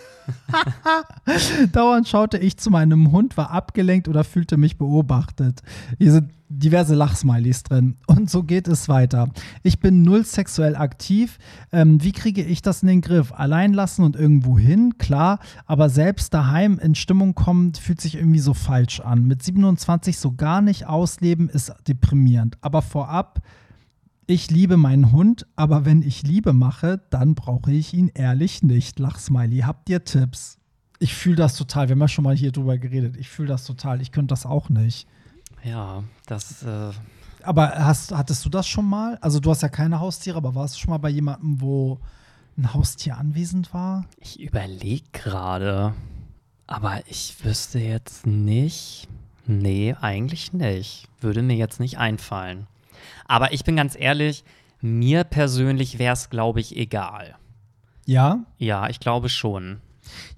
Dauernd schaute ich zu meinem Hund, war abgelenkt oder fühlte mich beobachtet. Hier sind diverse Lachsmilies drin. Und so geht es weiter. Ich bin null sexuell aktiv. Ähm, wie kriege ich das in den Griff? Allein lassen und irgendwo hin, klar. Aber selbst daheim in Stimmung kommen, fühlt sich irgendwie so falsch an. Mit 27 so gar nicht ausleben, ist deprimierend. Aber vorab, ich liebe meinen Hund, aber wenn ich Liebe mache, dann brauche ich ihn ehrlich nicht. Lachsmiley, habt ihr Tipps? Ich fühle das total. Wir haben ja schon mal hier drüber geredet. Ich fühle das total. Ich könnte das auch nicht. Ja, das. Äh aber hast, hattest du das schon mal? Also, du hast ja keine Haustiere, aber warst du schon mal bei jemandem, wo ein Haustier anwesend war? Ich überlege gerade. Aber ich wüsste jetzt nicht. Nee, eigentlich nicht. Würde mir jetzt nicht einfallen. Aber ich bin ganz ehrlich, mir persönlich wäre es, glaube ich, egal. Ja? Ja, ich glaube schon.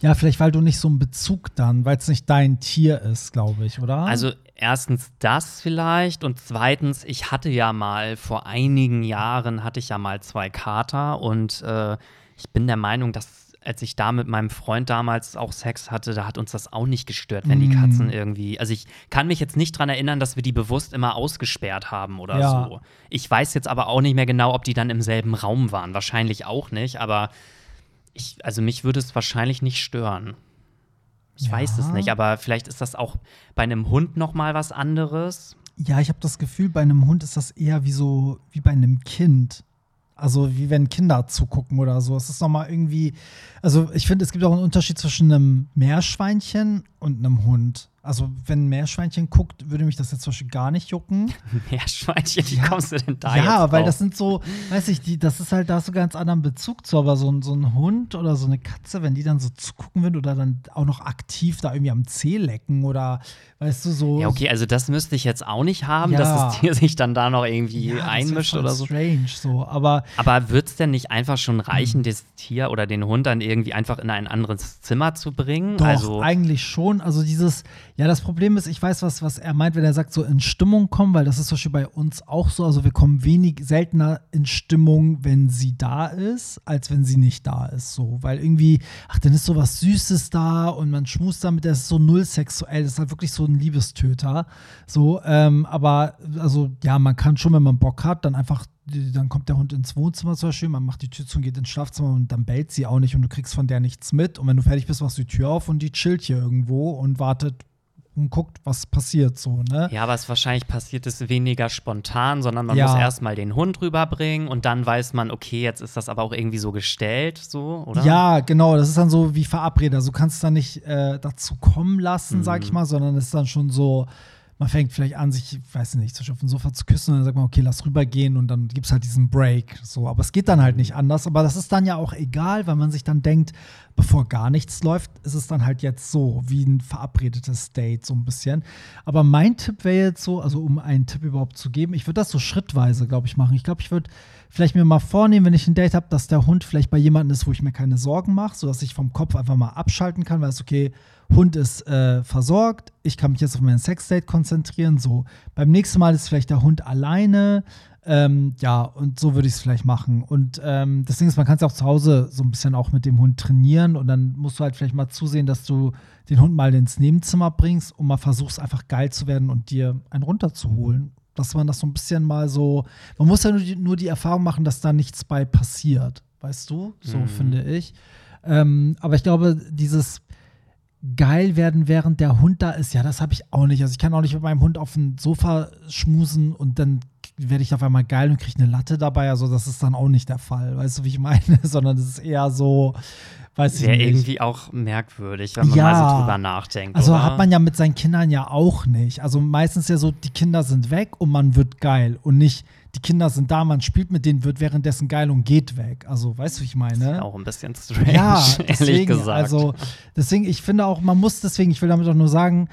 Ja, vielleicht weil du nicht so einen Bezug dann, weil es nicht dein Tier ist, glaube ich, oder? Also erstens das vielleicht und zweitens, ich hatte ja mal vor einigen Jahren hatte ich ja mal zwei Kater und äh, ich bin der Meinung, dass als ich da mit meinem Freund damals auch Sex hatte, da hat uns das auch nicht gestört, wenn die Katzen mm. irgendwie. Also ich kann mich jetzt nicht daran erinnern, dass wir die bewusst immer ausgesperrt haben oder ja. so. Ich weiß jetzt aber auch nicht mehr genau, ob die dann im selben Raum waren. Wahrscheinlich auch nicht, aber ich, also mich würde es wahrscheinlich nicht stören. Ich ja. weiß es nicht, aber vielleicht ist das auch bei einem Hund noch mal was anderes. Ja, ich habe das Gefühl, bei einem Hund ist das eher wie so wie bei einem Kind. Also wie wenn Kinder zugucken oder so. Es ist nochmal irgendwie, also ich finde, es gibt auch einen Unterschied zwischen einem Meerschweinchen und einem Hund. Also, wenn ein Meerschweinchen guckt, würde mich das jetzt zum Beispiel gar nicht jucken. Meerschweinchen, wie ja. kommst du denn da ja, weil das sind so, weiß ich, die, das ist halt, da hast du ganz anderen Bezug zu, aber so ein, so ein Hund oder so eine Katze, wenn die dann so zugucken würden oder dann auch noch aktiv da irgendwie am Zeh lecken oder, weißt du, so. Ja, okay, also das müsste ich jetzt auch nicht haben, ja. dass das Tier sich dann da noch irgendwie ja, einmischt oder so. strange, so, aber. Aber wird es denn nicht einfach schon reichen, hm. das Tier oder den Hund dann irgendwie einfach in ein anderes Zimmer zu bringen? Doch, also eigentlich schon. Also dieses, ja, das Problem ist, ich weiß, was, was er meint, wenn er sagt, so in Stimmung kommen, weil das ist zum Beispiel bei uns auch so. Also wir kommen wenig seltener in Stimmung, wenn sie da ist, als wenn sie nicht da ist. So, weil irgendwie, ach, dann ist so was Süßes da und man schmust damit, der ist so null sexuell, das ist halt wirklich so ein Liebestöter. So, ähm, aber also ja, man kann schon, wenn man Bock hat, dann einfach dann kommt der Hund ins Wohnzimmer zum Beispiel, man macht die Tür zu und geht ins Schlafzimmer und dann bellt sie auch nicht und du kriegst von der nichts mit. Und wenn du fertig bist, machst du die Tür auf und die chillt hier irgendwo und wartet und guckt, was passiert so, ne? Ja, was wahrscheinlich passiert ist weniger spontan, sondern man ja. muss erstmal den Hund rüberbringen und dann weiß man, okay, jetzt ist das aber auch irgendwie so gestellt, so, oder? Ja, genau, das ist dann so wie verabredet. Also du kannst dann nicht äh, dazu kommen lassen, mhm. sag ich mal, sondern es ist dann schon so, man fängt vielleicht an, sich, ich weiß nicht, zum Beispiel auf dem Sofa zu küssen und dann sagt man, okay, lass rübergehen und dann gibt es halt diesen Break. So, aber es geht dann halt nicht anders. Aber das ist dann ja auch egal, weil man sich dann denkt, bevor gar nichts läuft, ist es dann halt jetzt so, wie ein verabredetes Date, so ein bisschen. Aber mein Tipp wäre jetzt so, also um einen Tipp überhaupt zu geben, ich würde das so schrittweise, glaube ich, machen. Ich glaube, ich würde vielleicht mir mal vornehmen, wenn ich ein Date habe, dass der Hund vielleicht bei jemandem ist, wo ich mir keine Sorgen mache, sodass ich vom Kopf einfach mal abschalten kann, weil es okay, Hund ist äh, versorgt, ich kann mich jetzt auf mein Sexdate konzentrieren. So, beim nächsten Mal ist vielleicht der Hund alleine. Ähm, ja, und so würde ich es vielleicht machen. Und ähm, das Ding ist, man kann es auch zu Hause so ein bisschen auch mit dem Hund trainieren und dann musst du halt vielleicht mal zusehen, dass du den Hund mal ins Nebenzimmer bringst und mal versuchst, einfach geil zu werden und dir einen runterzuholen dass man das so ein bisschen mal so, man muss ja nur die, nur die Erfahrung machen, dass da nichts bei passiert, weißt du? So mhm. finde ich. Ähm, aber ich glaube, dieses geil werden, während der Hund da ist, ja, das habe ich auch nicht. Also ich kann auch nicht mit meinem Hund auf dem Sofa schmusen und dann werde ich auf einmal geil und kriege eine Latte dabei. Also das ist dann auch nicht der Fall, weißt du, wie ich meine? Sondern es ist eher so, Weiß Wäre irgendwie auch merkwürdig, wenn man ja, mal so drüber nachdenkt. Also oder? hat man ja mit seinen Kindern ja auch nicht. Also meistens ja so, die Kinder sind weg und man wird geil und nicht, die Kinder sind da, man spielt mit denen, wird währenddessen geil und geht weg. Also, weißt du, wie ich meine? Das ist auch ein bisschen strange, ja, deswegen, ehrlich gesagt. Also, deswegen, ich finde auch, man muss deswegen, ich will damit auch nur sagen,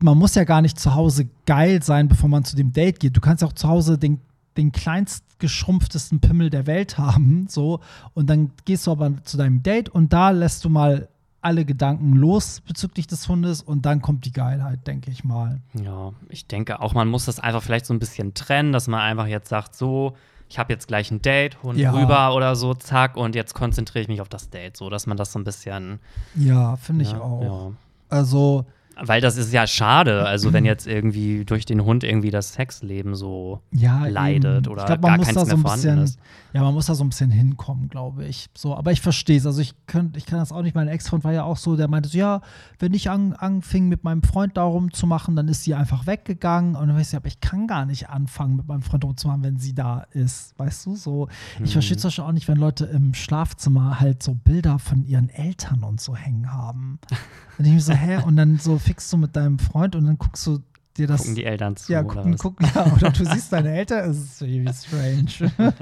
man muss ja gar nicht zu Hause geil sein, bevor man zu dem Date geht. Du kannst auch zu Hause den den kleinst geschrumpftesten Pimmel der Welt haben, so und dann gehst du aber zu deinem Date und da lässt du mal alle Gedanken los bezüglich des Hundes und dann kommt die Geilheit, denke ich mal. Ja, ich denke auch, man muss das einfach vielleicht so ein bisschen trennen, dass man einfach jetzt sagt, so, ich habe jetzt gleich ein Date, Hund Ja. rüber oder so, zack, und jetzt konzentriere ich mich auf das Date, so dass man das so ein bisschen. Ja, finde ich ja, auch. Ja. Also, Weil das ist ja schade, also wenn jetzt irgendwie durch den Hund irgendwie das Sexleben so ja, leidet eben. oder ich glaub, gar keins so mehr ein vorhanden bisschen, ist. Ja, man muss da so ein bisschen hinkommen, glaube ich. So, aber ich verstehe es. Also ich könnte, ich kann das auch nicht. Mein Ex-Freund war ja auch so, der meinte so, ja, wenn ich an, anfing mit meinem Freund darum zu machen, dann ist sie einfach weggegangen. Und dann weiß ich, aber ich kann gar nicht anfangen, mit meinem Freund darum zu machen, wenn sie da ist. Weißt du? So, ich Mhm. verstehe zum Beispiel auch nicht, wenn Leute im Schlafzimmer halt so Bilder von ihren Eltern und so hängen haben. Und ich mir so, hä? Und dann so fixst du mit deinem Freund und dann guckst du dir das. Gucken die Eltern zu Ja, oder gucken, was? gucken, ja, oder du siehst deine Eltern, es ist irgendwie strange.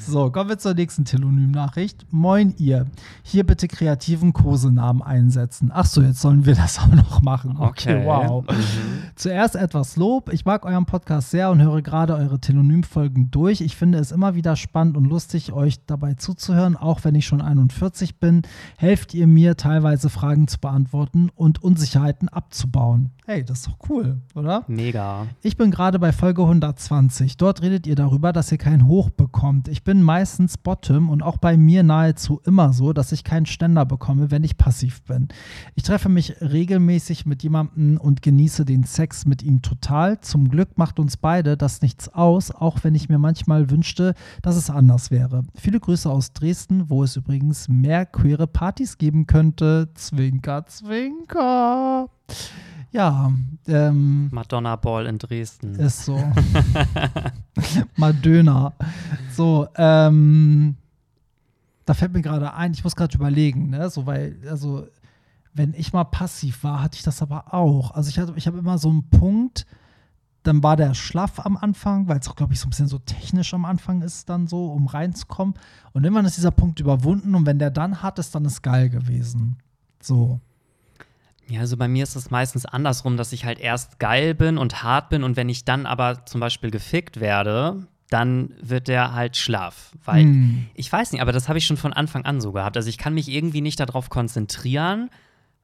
so, kommen wir zur nächsten Telonym-Nachricht. Moin ihr, hier bitte kreativen Kosenamen einsetzen. Ach so, jetzt sollen wir das auch noch machen. Okay, Okay. wow. Zuerst etwas Lob. Ich mag euren Podcast sehr und höre gerade eure Telonym-Folgen durch. Ich finde es immer wieder spannend und lustig, euch dabei zuzuhören, auch wenn ich schon 41 bin. Helft ihr mir, teilweise Fragen zu beantworten und Unsicherheiten abzubauen. Hey, das ist doch cool, oder? Mega. Ich bin gerade bei Folge 120. Dort redet ihr darüber, dass ihr kein Hoch bekommt. Ich bin meistens Bottom und auch bei mir nahezu immer so, dass ich keinen Ständer bekomme, wenn ich passiv bin. Ich treffe mich regelmäßig mit jemandem und genieße den Sex mit ihm total. Zum Glück macht uns beide das nichts aus, auch wenn ich mir manchmal wünschte, dass es anders wäre. Viele Grüße aus Dresden, wo es übrigens mehr queere Partys geben könnte. Zwinker, zwinker. Ja, ähm, Madonna Ball in Dresden. ist so. Madonna. So, ähm, da fällt mir gerade ein, ich muss gerade überlegen, ne? So, weil, also, wenn ich mal passiv war, hatte ich das aber auch. Also ich hatte, ich habe immer so einen Punkt, dann war der schlaff am Anfang, weil es auch, glaube ich, so ein bisschen so technisch am Anfang ist, dann so, um reinzukommen. Und irgendwann ist dieser Punkt überwunden und wenn der dann hart ist, dann ist geil gewesen. So. Ja, also bei mir ist es meistens andersrum, dass ich halt erst geil bin und hart bin und wenn ich dann aber zum Beispiel gefickt werde, dann wird der halt schlaff. Weil Hm. ich weiß nicht, aber das habe ich schon von Anfang an so gehabt. Also ich kann mich irgendwie nicht darauf konzentrieren,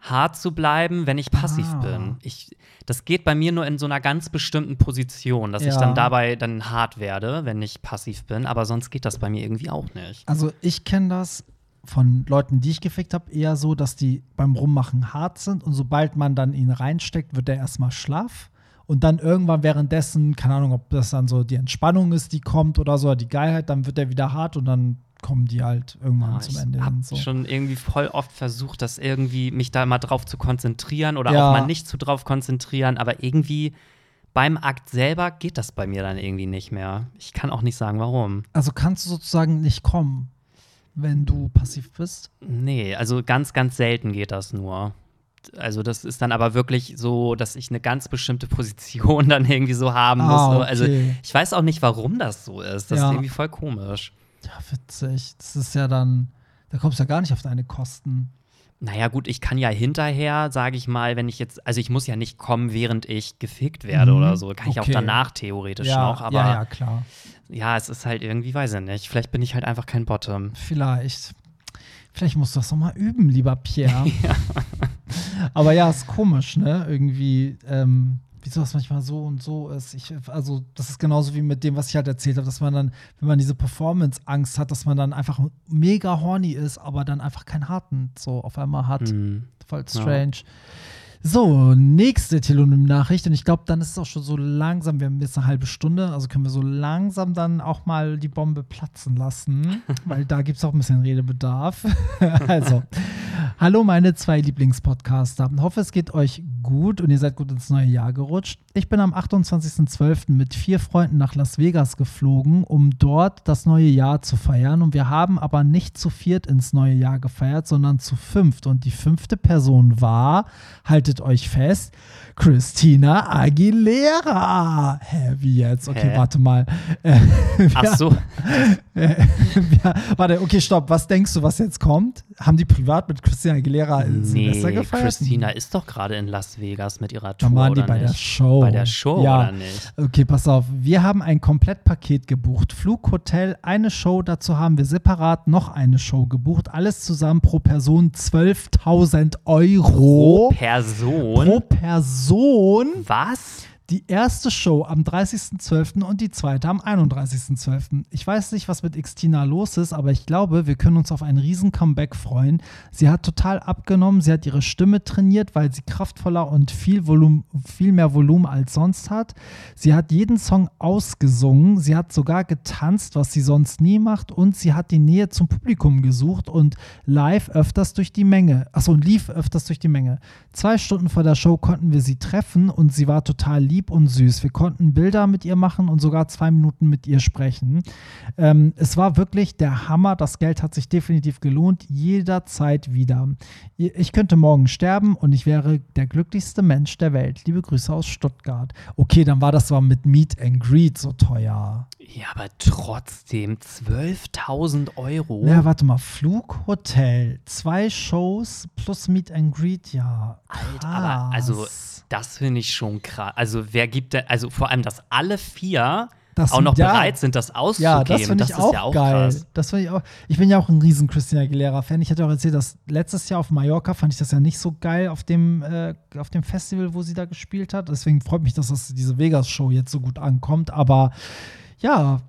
hart zu bleiben, wenn ich passiv Ah. bin. Ich, das geht bei mir nur in so einer ganz bestimmten Position, dass ich Ja. dann dabei dann hart werde, wenn ich passiv bin. Aber sonst geht das bei mir irgendwie auch nicht. Also ich kenne das von Leuten, die ich gefickt habe, eher so, dass die beim Rummachen hart sind und sobald man dann ihn reinsteckt, wird er erstmal schlaff. Und dann irgendwann währenddessen, keine Ahnung, ob das dann so die Entspannung ist, die kommt oder so, die Geilheit, dann wird er wieder hart und dann kommen die halt irgendwann Ja, zum ich Ende habe hin. So. schon irgendwie voll oft versucht, das irgendwie mich da mal drauf zu konzentrieren oder Ja. auch mal nicht zu drauf konzentrieren, aber irgendwie beim Akt selber geht das bei mir dann irgendwie nicht mehr. Ich kann auch nicht sagen, warum. Also kannst du sozusagen nicht kommen, wenn du passiv bist. Nee, also ganz, ganz selten geht das nur. Also das ist dann aber wirklich so, dass ich eine ganz bestimmte Position dann irgendwie so haben muss. Ah, So. Also okay. ich weiß auch nicht, warum das so ist. Das Ja. ist irgendwie voll komisch. Ja, witzig. Das ist ja dann, da kommst du ja gar nicht auf deine Kosten. Naja, gut, ich kann ja hinterher, sage ich mal, wenn ich jetzt, also ich muss ja nicht kommen, während ich gefickt werde Mhm. oder so. Kann ich auch Okay. danach theoretisch Ja, noch, aber ja, ja, ja, klar. es ist halt irgendwie, weiß ich nicht. Vielleicht bin ich halt einfach kein Bottom. Vielleicht. Vielleicht musst du das nochmal üben, lieber Pierre. Aber ja, ist komisch, ne? Irgendwie, ähm, wieso das manchmal so und so ist. Ich, also, das ist genauso wie mit dem, was ich halt erzählt habe, dass man dann, wenn man diese Performance-Angst hat, dass man dann einfach mega horny ist, aber dann einfach keinen harten so auf einmal hat. Hm. Voll Ja. So, nächste Telonym-Nachricht. Und ich glaube, dann ist es auch schon so langsam. Wir haben jetzt eine halbe Stunde, also können wir so langsam dann auch mal die Bombe platzen lassen, weil da gibt es auch ein bisschen Redebedarf. also, hallo meine zwei Lieblingspodcaster. Hoffe, es geht euch gut und ihr seid gut ins neue Jahr gerutscht. Ich bin am 28.12. mit vier Freunden nach Las Vegas geflogen, um dort das neue Jahr zu feiern. Und wir haben aber nicht zu viert ins neue Jahr gefeiert, sondern zu fünft. Und die fünfte Person war, haltet euch fest, Christina Aguilera. Hä, wie jetzt? Okay, Hä? warte mal. Äh, Ach so, äh, ja, warte, okay, stopp. Was denkst du, was jetzt kommt? Haben die privat mit Christina Aguilera Silvester nee, gefeiert? Christina ist doch gerade in Las Vegas mit ihrer Da Tour, waren die bei nicht? der Show. Bei der Show, ja. oder nicht? Okay, pass auf. Wir haben ein Komplettpaket gebucht. Flug, Hotel, eine Show. Dazu haben wir separat noch eine Show gebucht. Alles zusammen pro Person 12.000 Euro. Pro Person? Pro Person Was? Die erste Show am 30.12. und die zweite am 31.12. Ich weiß nicht, was mit Xtina los ist, aber ich glaube, wir können uns auf ein riesen Comeback freuen. Sie hat total abgenommen, sie hat ihre Stimme trainiert, weil sie kraftvoller und viel, Volum, viel mehr Volumen als sonst hat. Sie hat jeden Song ausgesungen, sie hat sogar getanzt, was sie sonst nie macht und sie hat die Nähe zum Publikum gesucht und live öfters durch die Menge, achso, und lief öfters durch die Menge. Zwei Stunden vor der Show konnten wir sie treffen und sie war total lieb lieb und süß. Wir konnten Bilder mit ihr machen und sogar zwei Minuten mit ihr sprechen. Ähm, es war wirklich der Hammer. Das Geld hat sich definitiv gelohnt. Jederzeit wieder. Ich könnte morgen sterben und ich wäre der glücklichste Mensch der Welt. Liebe Grüße aus Stuttgart. Okay, dann war das zwar mit Meet and Greet so teuer. Ja, aber trotzdem 12.000 Euro. Ja, warte mal. Flug, Hotel, zwei Shows plus Meet and Greet, ja. Alter, aber also das finde ich schon krass. Also wer gibt denn, also vor allem, dass alle vier das, auch noch ja, bereit sind, das auszugeben. Ja, das finde ich auch, ja auch geil. Krass. Das ich auch. Ich bin ja auch ein riesen Christina Aguilera-Fan. Ich hatte auch erzählt, dass letztes Jahr auf Mallorca fand ich das ja nicht so geil auf dem, äh, auf dem Festival, wo sie da gespielt hat. Deswegen freut mich, dass das, diese Vegas-Show jetzt so gut ankommt. Aber ja,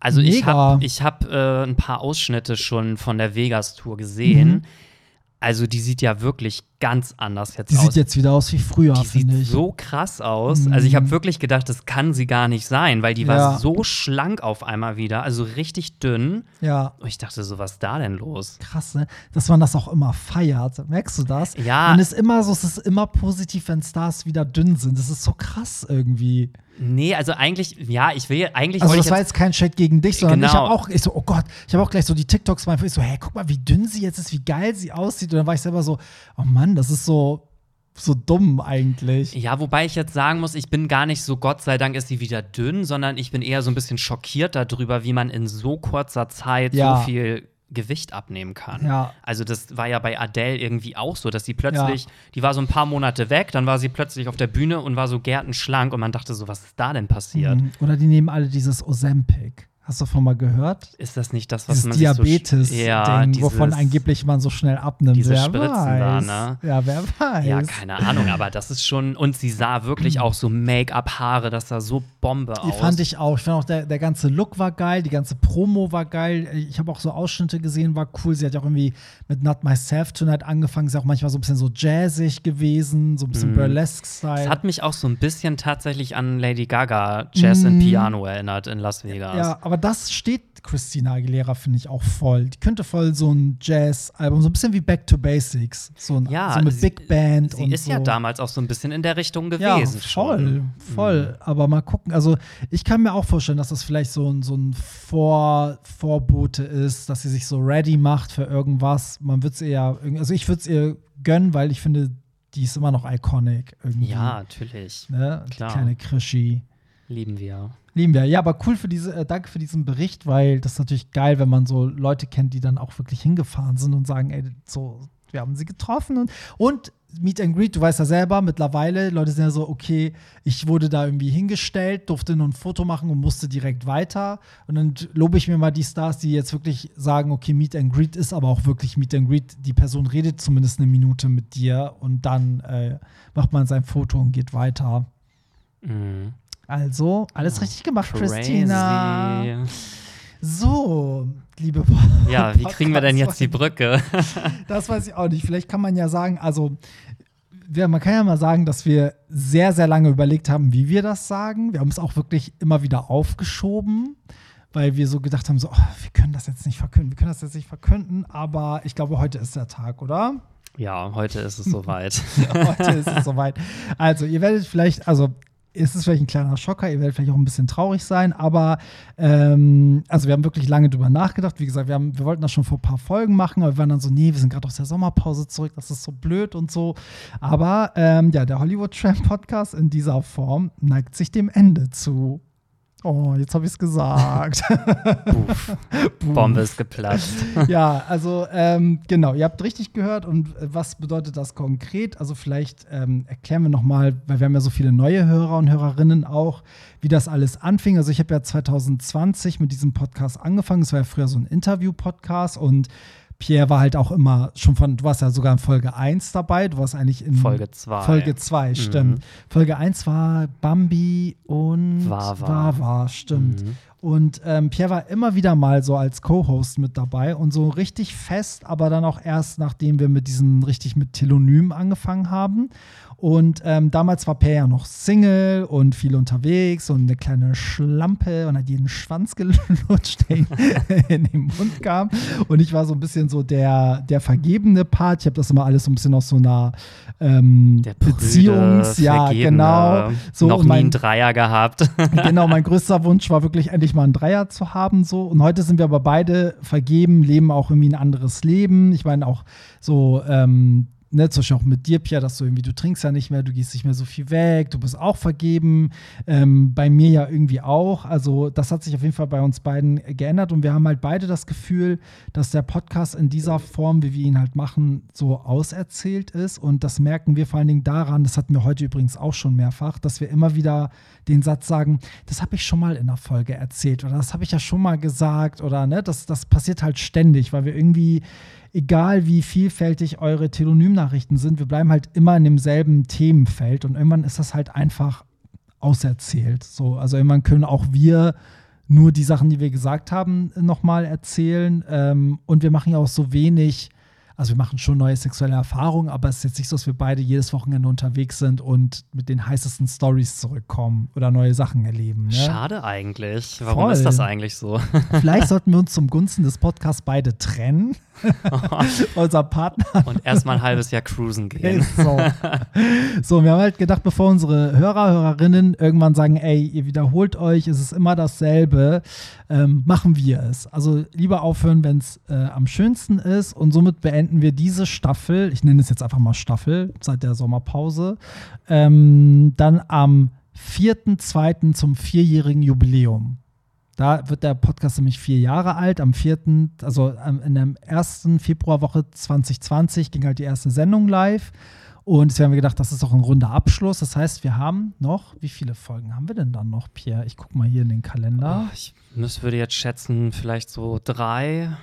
also Mega. ich habe ich hab, äh, ein paar Ausschnitte schon von der Vegas-Tour gesehen. Mhm. Also die sieht ja wirklich ganz anders jetzt die aus. Die sieht jetzt wieder aus wie früher, Die sieht ich. so krass aus. Mhm. Also ich habe wirklich gedacht, das kann sie gar nicht sein, weil die ja. war so schlank auf einmal wieder, also richtig dünn. Ja. Und ich dachte so, was ist da denn los? Krass, ne? Dass man das auch immer feiert. Merkst du das? Ja. Und es ist immer so, es ist immer positiv, wenn Stars wieder dünn sind. Das ist so krass irgendwie. Nee, also eigentlich, ja, ich will eigentlich. Also, das war jetzt kein Chat gegen dich, sondern genau. ich habe auch, ich so, oh Gott, ich habe auch gleich so die TikToks mal, ich so, hey, guck mal, wie dünn sie jetzt ist, wie geil sie aussieht. Und dann war ich selber so, oh Mann, das ist so, so dumm eigentlich. Ja, wobei ich jetzt sagen muss, ich bin gar nicht so, Gott sei Dank ist sie wieder dünn, sondern ich bin eher so ein bisschen schockiert darüber, wie man in so kurzer Zeit ja. so viel Gewicht abnehmen kann. Ja. Also das war ja bei Adele irgendwie auch so, dass sie plötzlich, ja. die war so ein paar Monate weg, dann war sie plötzlich auf der Bühne und war so gärtenschlank und man dachte so, was ist da denn passiert? Mhm. Oder die nehmen alle dieses Ozempic. Hast du davon mal gehört? Ist das nicht das, was dieses man Diabetes, so ja, Ding, wovon angeblich man so schnell abnimmt? Diese wer Spritzen weiß. da, ne? Ja, wer weiß. Ja, keine Ahnung, aber das ist schon. Und sie sah wirklich auch so Make-up-Haare, das sah so Bombe Die aus. fand ich auch. Ich fand auch, der, der ganze Look war geil, die ganze Promo war geil. Ich habe auch so Ausschnitte gesehen, war cool. Sie hat ja auch irgendwie mit Not Myself Tonight angefangen. Ist auch manchmal so ein bisschen so jazzig gewesen, so ein bisschen mm. Burlesque-Style. Es hat mich auch so ein bisschen tatsächlich an Lady Gaga Jazz mm. and Piano erinnert in Las Vegas. Ja, aber das steht Christina Aguilera finde ich auch voll. Die könnte voll so ein Jazz-Album, so ein bisschen wie Back to Basics. So, ein, ja, so mit sie, Big Band. Sie und ist so. ja damals auch so ein bisschen in der Richtung gewesen. Ja, voll, schon. voll. Mhm. Aber mal gucken. Also, ich kann mir auch vorstellen, dass das vielleicht so ein, so ein Vor Vorbote ist, dass sie sich so ready macht für irgendwas. Man wird es eher, also ich würde es ihr gönnen, weil ich finde, die ist immer noch iconic irgendwie. Ja, natürlich. Ne? Klar. Kleine Krischi. Lieben wir. Lieben wir. Ja, aber cool für diese, äh, danke für diesen Bericht, weil das ist natürlich geil, wenn man so Leute kennt, die dann auch wirklich hingefahren sind und sagen, ey, so, wir haben sie getroffen und, und Meet and Greet, du weißt ja selber, mittlerweile, Leute sind ja so, okay, ich wurde da irgendwie hingestellt, durfte nur ein Foto machen und musste direkt weiter. Und dann lobe ich mir mal die Stars, die jetzt wirklich sagen, okay, Meet and Greet ist aber auch wirklich Meet and Greet. Die Person redet zumindest eine Minute mit dir und dann äh, macht man sein Foto und geht weiter. Mhm. Also, alles richtig gemacht, Crazy. Christina. So, liebe Ja, wie kriegen wir denn jetzt die Brücke? das weiß ich auch nicht. Vielleicht kann man ja sagen, also man kann ja mal sagen, dass wir sehr, sehr lange überlegt haben, wie wir das sagen. Wir haben es auch wirklich immer wieder aufgeschoben, weil wir so gedacht haben, so, oh, wir können das jetzt nicht verkünden, wir können das jetzt nicht verkünden, aber ich glaube, heute ist der Tag, oder? Ja, heute ist es soweit. ja, heute ist es soweit. Also, ihr werdet vielleicht, also ist es vielleicht ein kleiner Schocker, ihr werdet vielleicht auch ein bisschen traurig sein, aber ähm, also wir haben wirklich lange drüber nachgedacht. Wie gesagt, wir, haben, wir wollten das schon vor ein paar Folgen machen, aber wir waren dann so, nee, wir sind gerade aus der Sommerpause zurück, das ist so blöd und so. Aber ähm, ja, der Hollywood Tramp Podcast in dieser Form neigt sich dem Ende zu. Oh, jetzt habe ich es gesagt. Puff. Bombe ist geplatzt. ja, also ähm, genau, ihr habt richtig gehört. Und äh, was bedeutet das konkret? Also vielleicht ähm, erklären wir noch mal, weil wir haben ja so viele neue Hörer und Hörerinnen auch, wie das alles anfing. Also ich habe ja 2020 mit diesem Podcast angefangen. Es war ja früher so ein Interview-Podcast und Pierre war halt auch immer schon von, du warst ja sogar in Folge 1 dabei, du warst eigentlich in Folge 2. Folge 2, stimmt. Mhm. Folge 1 war Bambi und Wawa. Wawa, stimmt. Mhm. Und ähm, Pierre war immer wieder mal so als Co-Host mit dabei und so richtig fest, aber dann auch erst, nachdem wir mit diesen richtig mit Telonym angefangen haben. Und ähm, damals war Pierre ja noch Single und viel unterwegs und eine kleine Schlampe und hat jeden Schwanz gelutscht, der in den Mund kam. Und ich war so ein bisschen so der, der vergebene Part. Ich habe das immer alles so ein bisschen aus so einer ähm, Beziehungs-, ja, genau. So, noch und nie mein- einen Dreier gehabt. genau, mein größter Wunsch war wirklich endlich mal einen Dreier zu haben. So. Und heute sind wir aber beide vergeben, leben auch irgendwie ein anderes Leben. Ich meine auch so, ähm, ne, zum Beispiel auch mit dir, Pia, dass du irgendwie, du trinkst ja nicht mehr, du gehst nicht mehr so viel weg, du bist auch vergeben. Ähm, bei mir ja irgendwie auch. Also, das hat sich auf jeden Fall bei uns beiden geändert und wir haben halt beide das Gefühl, dass der Podcast in dieser Form, wie wir ihn halt machen, so auserzählt ist. Und das merken wir vor allen Dingen daran, das hatten wir heute übrigens auch schon mehrfach, dass wir immer wieder den Satz sagen, das habe ich schon mal in der Folge erzählt oder das habe ich ja schon mal gesagt oder ne, das, das passiert halt ständig, weil wir irgendwie, egal wie vielfältig eure Telonym-Nachrichten sind, wir bleiben halt immer in demselben Themenfeld und irgendwann ist das halt einfach auserzählt. So, also irgendwann können auch wir nur die Sachen, die wir gesagt haben, nochmal erzählen. Ähm, und wir machen ja auch so wenig, also wir machen schon neue sexuelle Erfahrungen, aber es ist jetzt nicht so, dass wir beide jedes Wochenende unterwegs sind und mit den heißesten Stories zurückkommen oder neue Sachen erleben. Ne? Schade eigentlich. Warum Voll. ist das eigentlich so? Vielleicht sollten wir uns zum Gunsten des Podcasts beide trennen. Unser Partner Und erstmal ein halbes Jahr cruisen gehen. so. so, wir haben halt gedacht, bevor unsere Hörer, Hörerinnen irgendwann sagen, ey, ihr wiederholt euch, es ist immer dasselbe, ähm, machen wir es. Also lieber aufhören, wenn es äh, am schönsten ist. Und somit beenden wir diese Staffel, ich nenne es jetzt einfach mal Staffel, seit der Sommerpause, ähm, dann am 4.2. zum vierjährigen Jubiläum. Da wird der Podcast nämlich vier Jahre alt. Am 4., also am- in der ersten Februarwoche 2020 ging halt die erste Sendung live. Und jetzt haben wir gedacht, das ist doch ein runder Abschluss. Das heißt, wir haben noch, wie viele Folgen haben wir denn dann noch, Pierre? Ich gucke mal hier in den Kalender. Oh, ich würde jetzt schätzen, vielleicht so drei.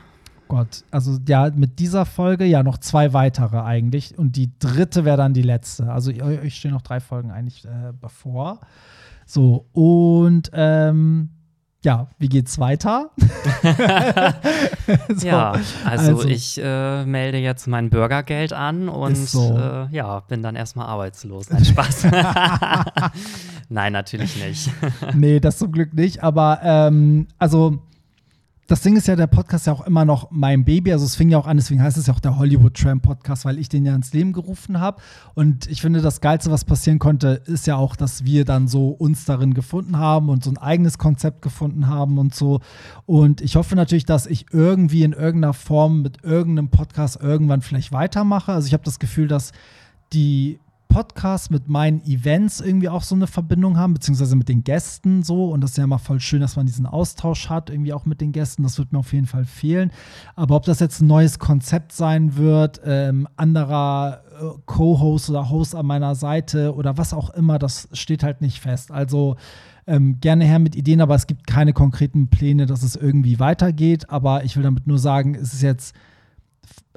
Gott, also ja, mit dieser Folge ja noch zwei weitere eigentlich. Und die dritte wäre dann die letzte. Also eu- euch stehen noch drei Folgen eigentlich äh, bevor. So, und ähm, ja, wie geht's weiter? So, ja, also, also- ich äh, melde jetzt mein Bürgergeld an und so. äh, ja, bin dann erstmal arbeitslos. Nein, Spaß. Nein, natürlich nicht. nee, das zum Glück nicht. Aber ähm, also das Ding ist ja, der Podcast ist ja auch immer noch mein Baby. Also es fing ja auch an, deswegen heißt es ja auch der Hollywood Tramp Podcast, weil ich den ja ins Leben gerufen habe. Und ich finde, das Geilste, was passieren konnte, ist ja auch, dass wir dann so uns darin gefunden haben und so ein eigenes Konzept gefunden haben und so. Und ich hoffe natürlich, dass ich irgendwie in irgendeiner Form mit irgendeinem Podcast irgendwann vielleicht weitermache. Also ich habe das Gefühl, dass die Podcasts mit meinen Events irgendwie auch so eine Verbindung haben, beziehungsweise mit den Gästen so. Und das ist ja immer voll schön, dass man diesen Austausch hat, irgendwie auch mit den Gästen. Das wird mir auf jeden Fall fehlen. Aber ob das jetzt ein neues Konzept sein wird, ähm, anderer äh, Co-Host oder Host an meiner Seite oder was auch immer, das steht halt nicht fest. Also ähm, gerne her mit Ideen, aber es gibt keine konkreten Pläne, dass es irgendwie weitergeht. Aber ich will damit nur sagen, es ist jetzt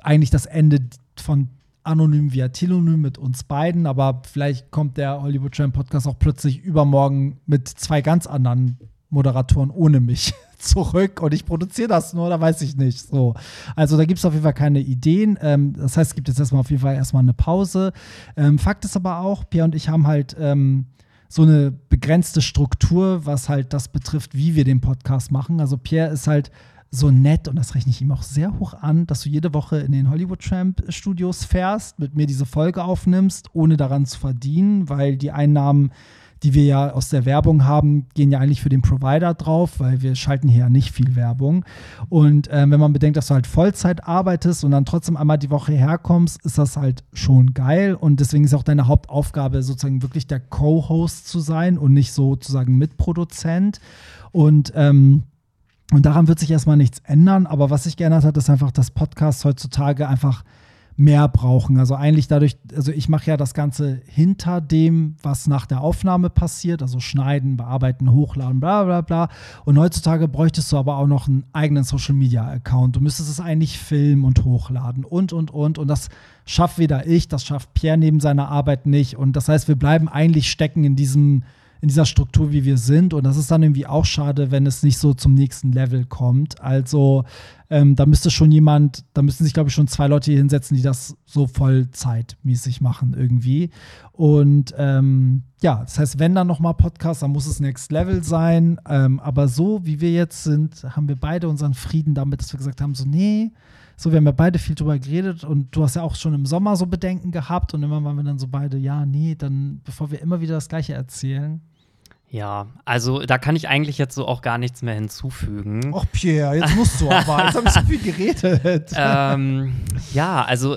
eigentlich das Ende von anonym via Telonym mit uns beiden, aber vielleicht kommt der Hollywood Tramp Podcast auch plötzlich übermorgen mit zwei ganz anderen Moderatoren ohne mich zurück und ich produziere das nur, da weiß ich nicht. So. Also da gibt es auf jeden Fall keine Ideen. Ähm, das heißt, es gibt jetzt erstmal auf jeden Fall erstmal eine Pause. Ähm, Fakt ist aber auch, Pierre und ich haben halt ähm, so eine begrenzte Struktur, was halt das betrifft, wie wir den Podcast machen. Also Pierre ist halt so nett, und das rechne ich ihm auch sehr hoch an, dass du jede Woche in den Hollywood Tramp Studios fährst, mit mir diese Folge aufnimmst, ohne daran zu verdienen, weil die Einnahmen, die wir ja aus der Werbung haben, gehen ja eigentlich für den Provider drauf, weil wir schalten hier ja nicht viel Werbung. Und äh, wenn man bedenkt, dass du halt Vollzeit arbeitest und dann trotzdem einmal die Woche herkommst, ist das halt schon geil. Und deswegen ist auch deine Hauptaufgabe sozusagen wirklich der Co-Host zu sein und nicht sozusagen Mitproduzent. Und ähm, und daran wird sich erstmal nichts ändern. Aber was sich geändert hat, ist einfach, dass Podcasts heutzutage einfach mehr brauchen. Also eigentlich dadurch, also ich mache ja das Ganze hinter dem, was nach der Aufnahme passiert, also schneiden, bearbeiten, hochladen, bla bla bla. Und heutzutage bräuchtest du aber auch noch einen eigenen Social Media Account. Du müsstest es eigentlich filmen und hochladen und und und. Und das schafft weder ich, das schafft Pierre neben seiner Arbeit nicht. Und das heißt, wir bleiben eigentlich stecken in diesem in dieser Struktur, wie wir sind. Und das ist dann irgendwie auch schade, wenn es nicht so zum nächsten Level kommt. Also ähm, da müsste schon jemand, da müssen sich, glaube ich, schon zwei Leute hier hinsetzen, die das so vollzeitmäßig machen irgendwie. Und ähm, ja, das heißt, wenn dann noch mal Podcast, dann muss es Next Level sein. Ähm, aber so wie wir jetzt sind, haben wir beide unseren Frieden damit, dass wir gesagt haben, so nee, so, wir haben ja beide viel drüber geredet und du hast ja auch schon im Sommer so Bedenken gehabt und immer waren wir dann so beide, ja, nee, dann, bevor wir immer wieder das Gleiche erzählen. Ja, also da kann ich eigentlich jetzt so auch gar nichts mehr hinzufügen. Och, Pierre, jetzt musst du aber. Jetzt haben wir so viel geredet. ähm, ja, also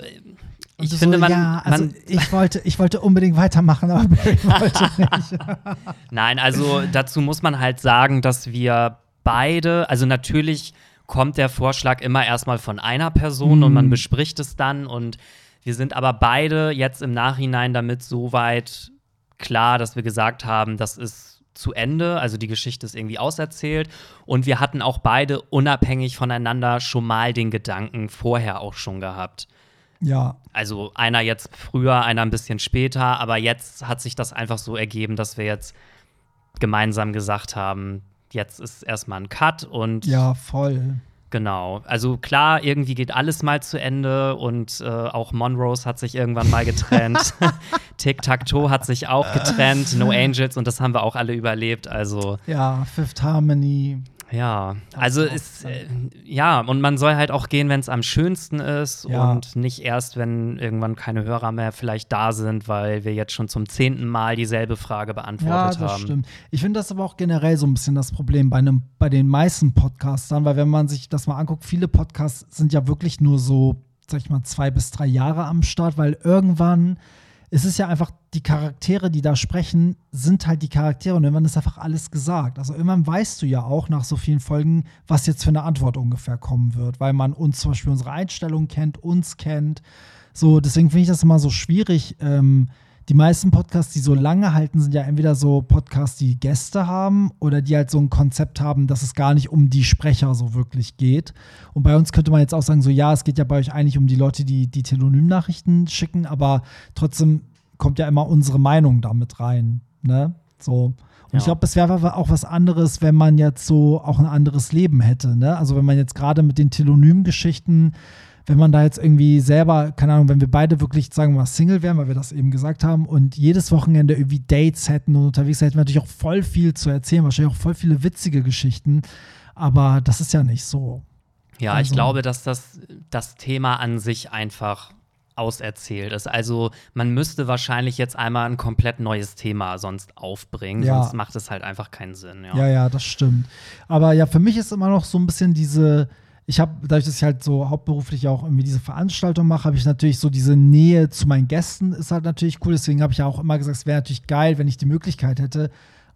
ich finde, so, man, ja, also man ich, wollte, ich wollte unbedingt weitermachen, aber Barry wollte nicht. Nein, also dazu muss man halt sagen, dass wir beide, also natürlich kommt der Vorschlag immer erstmal von einer Person mm. und man mhm. bespricht es dann und wir sind aber beide jetzt im Nachhinein damit so weit klar, dass wir gesagt haben, das ist zu Ende, also die Geschichte ist irgendwie auserzählt und wir hatten auch beide unabhängig voneinander schon mal den Gedanken vorher auch schon gehabt. Ja. Also einer jetzt früher, einer ein bisschen später, aber jetzt hat sich das einfach so ergeben, dass wir jetzt gemeinsam gesagt haben, jetzt ist erstmal ein Cut und Ja, voll. Genau. Also klar, irgendwie geht alles mal zu Ende und äh, auch Monrose hat sich irgendwann mal getrennt. Tic-Tac-Toe hat sich auch getrennt. No Angels und das haben wir auch alle überlebt. Also ja, Fifth Harmony. Ja, also ist äh, ja und man soll halt auch gehen, wenn es am schönsten ist ja. und nicht erst, wenn irgendwann keine Hörer mehr vielleicht da sind, weil wir jetzt schon zum zehnten Mal dieselbe Frage beantwortet haben. Ja, das haben. stimmt. Ich finde das aber auch generell so ein bisschen das Problem bei einem bei den meisten Podcastern, weil wenn man sich das mal anguckt, viele Podcasts sind ja wirklich nur so, sag ich mal, zwei bis drei Jahre am Start, weil irgendwann es ist ja einfach, die Charaktere, die da sprechen, sind halt die Charaktere und irgendwann ist einfach alles gesagt. Also irgendwann weißt du ja auch nach so vielen Folgen, was jetzt für eine Antwort ungefähr kommen wird, weil man uns zum Beispiel unsere Einstellungen kennt, uns kennt. So, deswegen finde ich das immer so schwierig, ähm, die meisten Podcasts, die so lange halten, sind ja entweder so Podcasts, die Gäste haben oder die halt so ein Konzept haben, dass es gar nicht um die Sprecher so wirklich geht. Und bei uns könnte man jetzt auch sagen, so ja, es geht ja bei euch eigentlich um die Leute, die die Telonym-Nachrichten schicken, aber trotzdem kommt ja immer unsere Meinung damit rein. Ne? So. Und ja. ich glaube, es wäre auch was anderes, wenn man jetzt so auch ein anderes Leben hätte. Ne? Also wenn man jetzt gerade mit den Telonym-Geschichten wenn man da jetzt irgendwie selber, keine Ahnung, wenn wir beide wirklich, sagen wir mal, Single wären, weil wir das eben gesagt haben, und jedes Wochenende irgendwie Dates hätten und unterwegs hätten wir natürlich auch voll viel zu erzählen, wahrscheinlich auch voll viele witzige Geschichten. Aber das ist ja nicht so. Ja, also, ich glaube, dass das, das Thema an sich einfach auserzählt ist. Also man müsste wahrscheinlich jetzt einmal ein komplett neues Thema sonst aufbringen, ja. sonst macht es halt einfach keinen Sinn. Ja. ja, ja, das stimmt. Aber ja, für mich ist immer noch so ein bisschen diese, ich habe, dadurch, dass ich halt so hauptberuflich auch irgendwie diese Veranstaltung mache, habe ich natürlich so diese Nähe zu meinen Gästen, ist halt natürlich cool. Deswegen habe ich ja auch immer gesagt, es wäre natürlich geil, wenn ich die Möglichkeit hätte,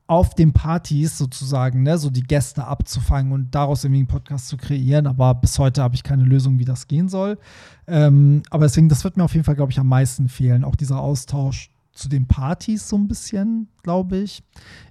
auf den Partys sozusagen, ne, so die Gäste abzufangen und daraus irgendwie einen Podcast zu kreieren. Aber bis heute habe ich keine Lösung, wie das gehen soll. Ähm, aber deswegen, das wird mir auf jeden Fall, glaube ich, am meisten fehlen. Auch dieser Austausch zu den Partys so ein bisschen, glaube ich.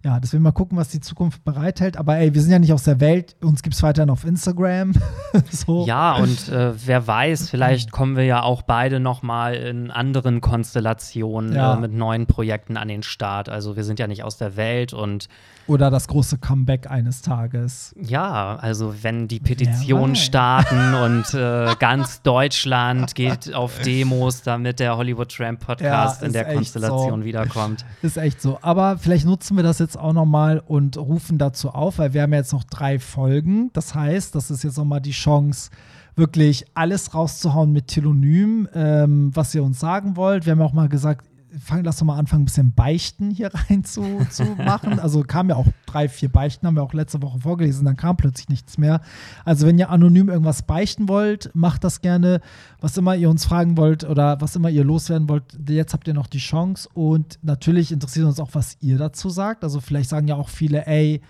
Ja, deswegen mal gucken, was die Zukunft bereithält. Aber ey, wir sind ja nicht aus der Welt. Uns gibt es weiterhin auf Instagram. so. Ja, und äh, wer weiß, vielleicht kommen wir ja auch beide noch mal in anderen Konstellationen ja. äh, mit neuen Projekten an den Start. Also wir sind ja nicht aus der Welt und oder das große Comeback eines Tages. Ja, also wenn die Petitionen starten und äh, ganz Deutschland geht auf Demos, damit der Hollywood Tramp Podcast ja, in der Konstellation so. wiederkommt. Ist echt so. Aber vielleicht nutzen wir das jetzt auch noch mal und rufen dazu auf, weil wir haben jetzt noch drei Folgen. Das heißt, das ist jetzt noch mal die Chance, wirklich alles rauszuhauen mit Telonym, ähm, was ihr uns sagen wollt. Wir haben auch mal gesagt, fang, lass doch mal anfangen, ein bisschen Beichten hier rein zu, zu machen. Also kamen ja auch drei, vier Beichten, haben wir auch letzte Woche vorgelesen, dann kam plötzlich nichts mehr. Also wenn ihr anonym irgendwas beichten wollt, macht das gerne. Was immer ihr uns fragen wollt oder was immer ihr loswerden wollt, jetzt habt ihr noch die Chance. Und natürlich interessiert uns auch, was ihr dazu sagt. Also vielleicht sagen ja auch viele, ey,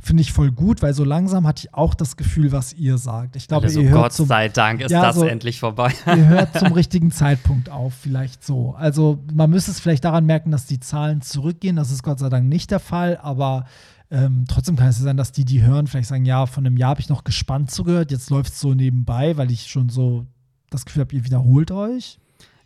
finde ich voll gut, weil so langsam hatte ich auch das Gefühl, was ihr sagt. Ich glaube, Also ihr hört Gott zum, sei Dank ist Ja, das so- endlich vorbei. ihr hört zum richtigen Zeitpunkt auf, vielleicht so. Also man müsste es vielleicht daran merken, dass die Zahlen zurückgehen. Das ist Gott sei Dank nicht der Fall, aber ähm, trotzdem kann es ja sein, dass die, die hören, vielleicht sagen, ja, von einem Jahr habe ich noch gespannt zugehört, jetzt läuft es so nebenbei, weil ich schon so das Gefühl habe, ihr wiederholt euch.